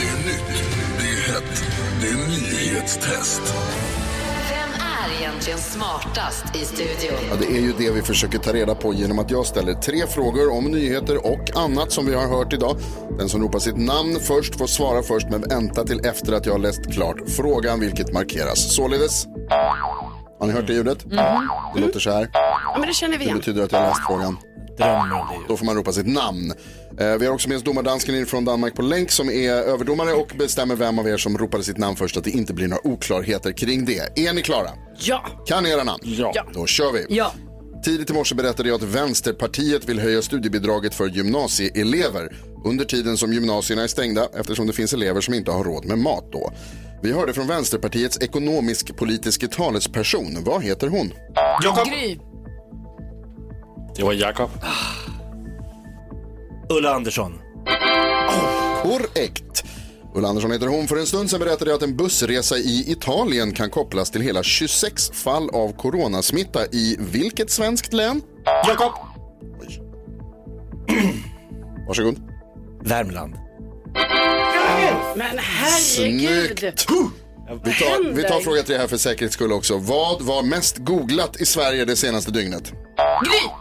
[SPEAKER 15] Det är nytt, det är hett, det är nyhetstest.
[SPEAKER 13] Egentligen smartast i studion?
[SPEAKER 2] Ja, det är ju det vi försöker ta reda på genom att jag ställer tre frågor om nyheter och annat som vi har hört idag. Den som ropar sitt namn först får svara först men vänta till efter att jag har läst klart frågan vilket markeras således. Har ni hört det ljudet? Det låter så här.
[SPEAKER 4] Ja, men det känner vi
[SPEAKER 2] Det
[SPEAKER 4] igen.
[SPEAKER 2] betyder att jag har läst frågan. Då får man ropa sitt namn. Eh, Vi har också med oss domardansken in från Danmark på länk som är överdomare och bestämmer vem av er som ropade sitt namn först att det inte blir några oklarheter kring det. Är ni klara?
[SPEAKER 4] Ja.
[SPEAKER 2] Kan ni era namn?
[SPEAKER 4] Ja.
[SPEAKER 2] Då kör vi.
[SPEAKER 1] Ja.
[SPEAKER 2] Tidigt i morse berättade jag att Vänsterpartiet vill höja studiebidraget för gymnasieelever under tiden som gymnasierna är stängda eftersom det finns elever som inte har råd med mat då. Vi hörde från Vänsterpartiets ekonomisk-politiske talesperson. Vad heter hon?
[SPEAKER 1] Gry.
[SPEAKER 8] Det var Jakob.
[SPEAKER 3] Ulla Andersson.
[SPEAKER 2] Korrekt. Ulla Andersson heter hon. För en stund sedan berättade jag att en bussresa i Italien kan kopplas till hela 26 fall av coronasmitta i vilket svenskt län?
[SPEAKER 3] Jakob.
[SPEAKER 2] Varsågod.
[SPEAKER 3] Värmland.
[SPEAKER 4] Men herregud.
[SPEAKER 2] Snyggt! Vi tar, vi tar fråga tre här för säkerhets skull också. Vad var mest googlat i Sverige det senaste dygnet?
[SPEAKER 4] Gry.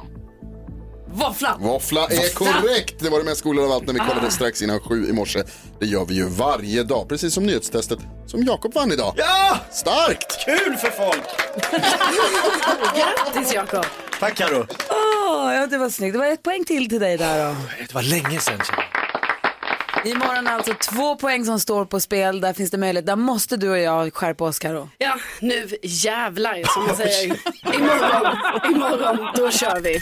[SPEAKER 1] Våffla!
[SPEAKER 2] Våffla är korrekt. Det var det mest skolan av allt när vi kollade strax innan sju i morse. Det gör vi ju varje dag, precis som nyhetstestet som Jakob vann idag.
[SPEAKER 3] Ja!
[SPEAKER 2] Starkt!
[SPEAKER 3] Kul för folk!
[SPEAKER 4] Grattis Jakob!
[SPEAKER 3] Tack Karo.
[SPEAKER 1] Åh, ja, det var snyggt. Det var ett poäng till till dig där då.
[SPEAKER 3] Det var länge sedan.
[SPEAKER 1] Imorgon är alltså två poäng som står på spel. Där finns det möjlighet. Där måste du och jag skärpa oss Karo.
[SPEAKER 4] Ja, nu jävlar som man säger. Imorgon, imorgon, då kör vi.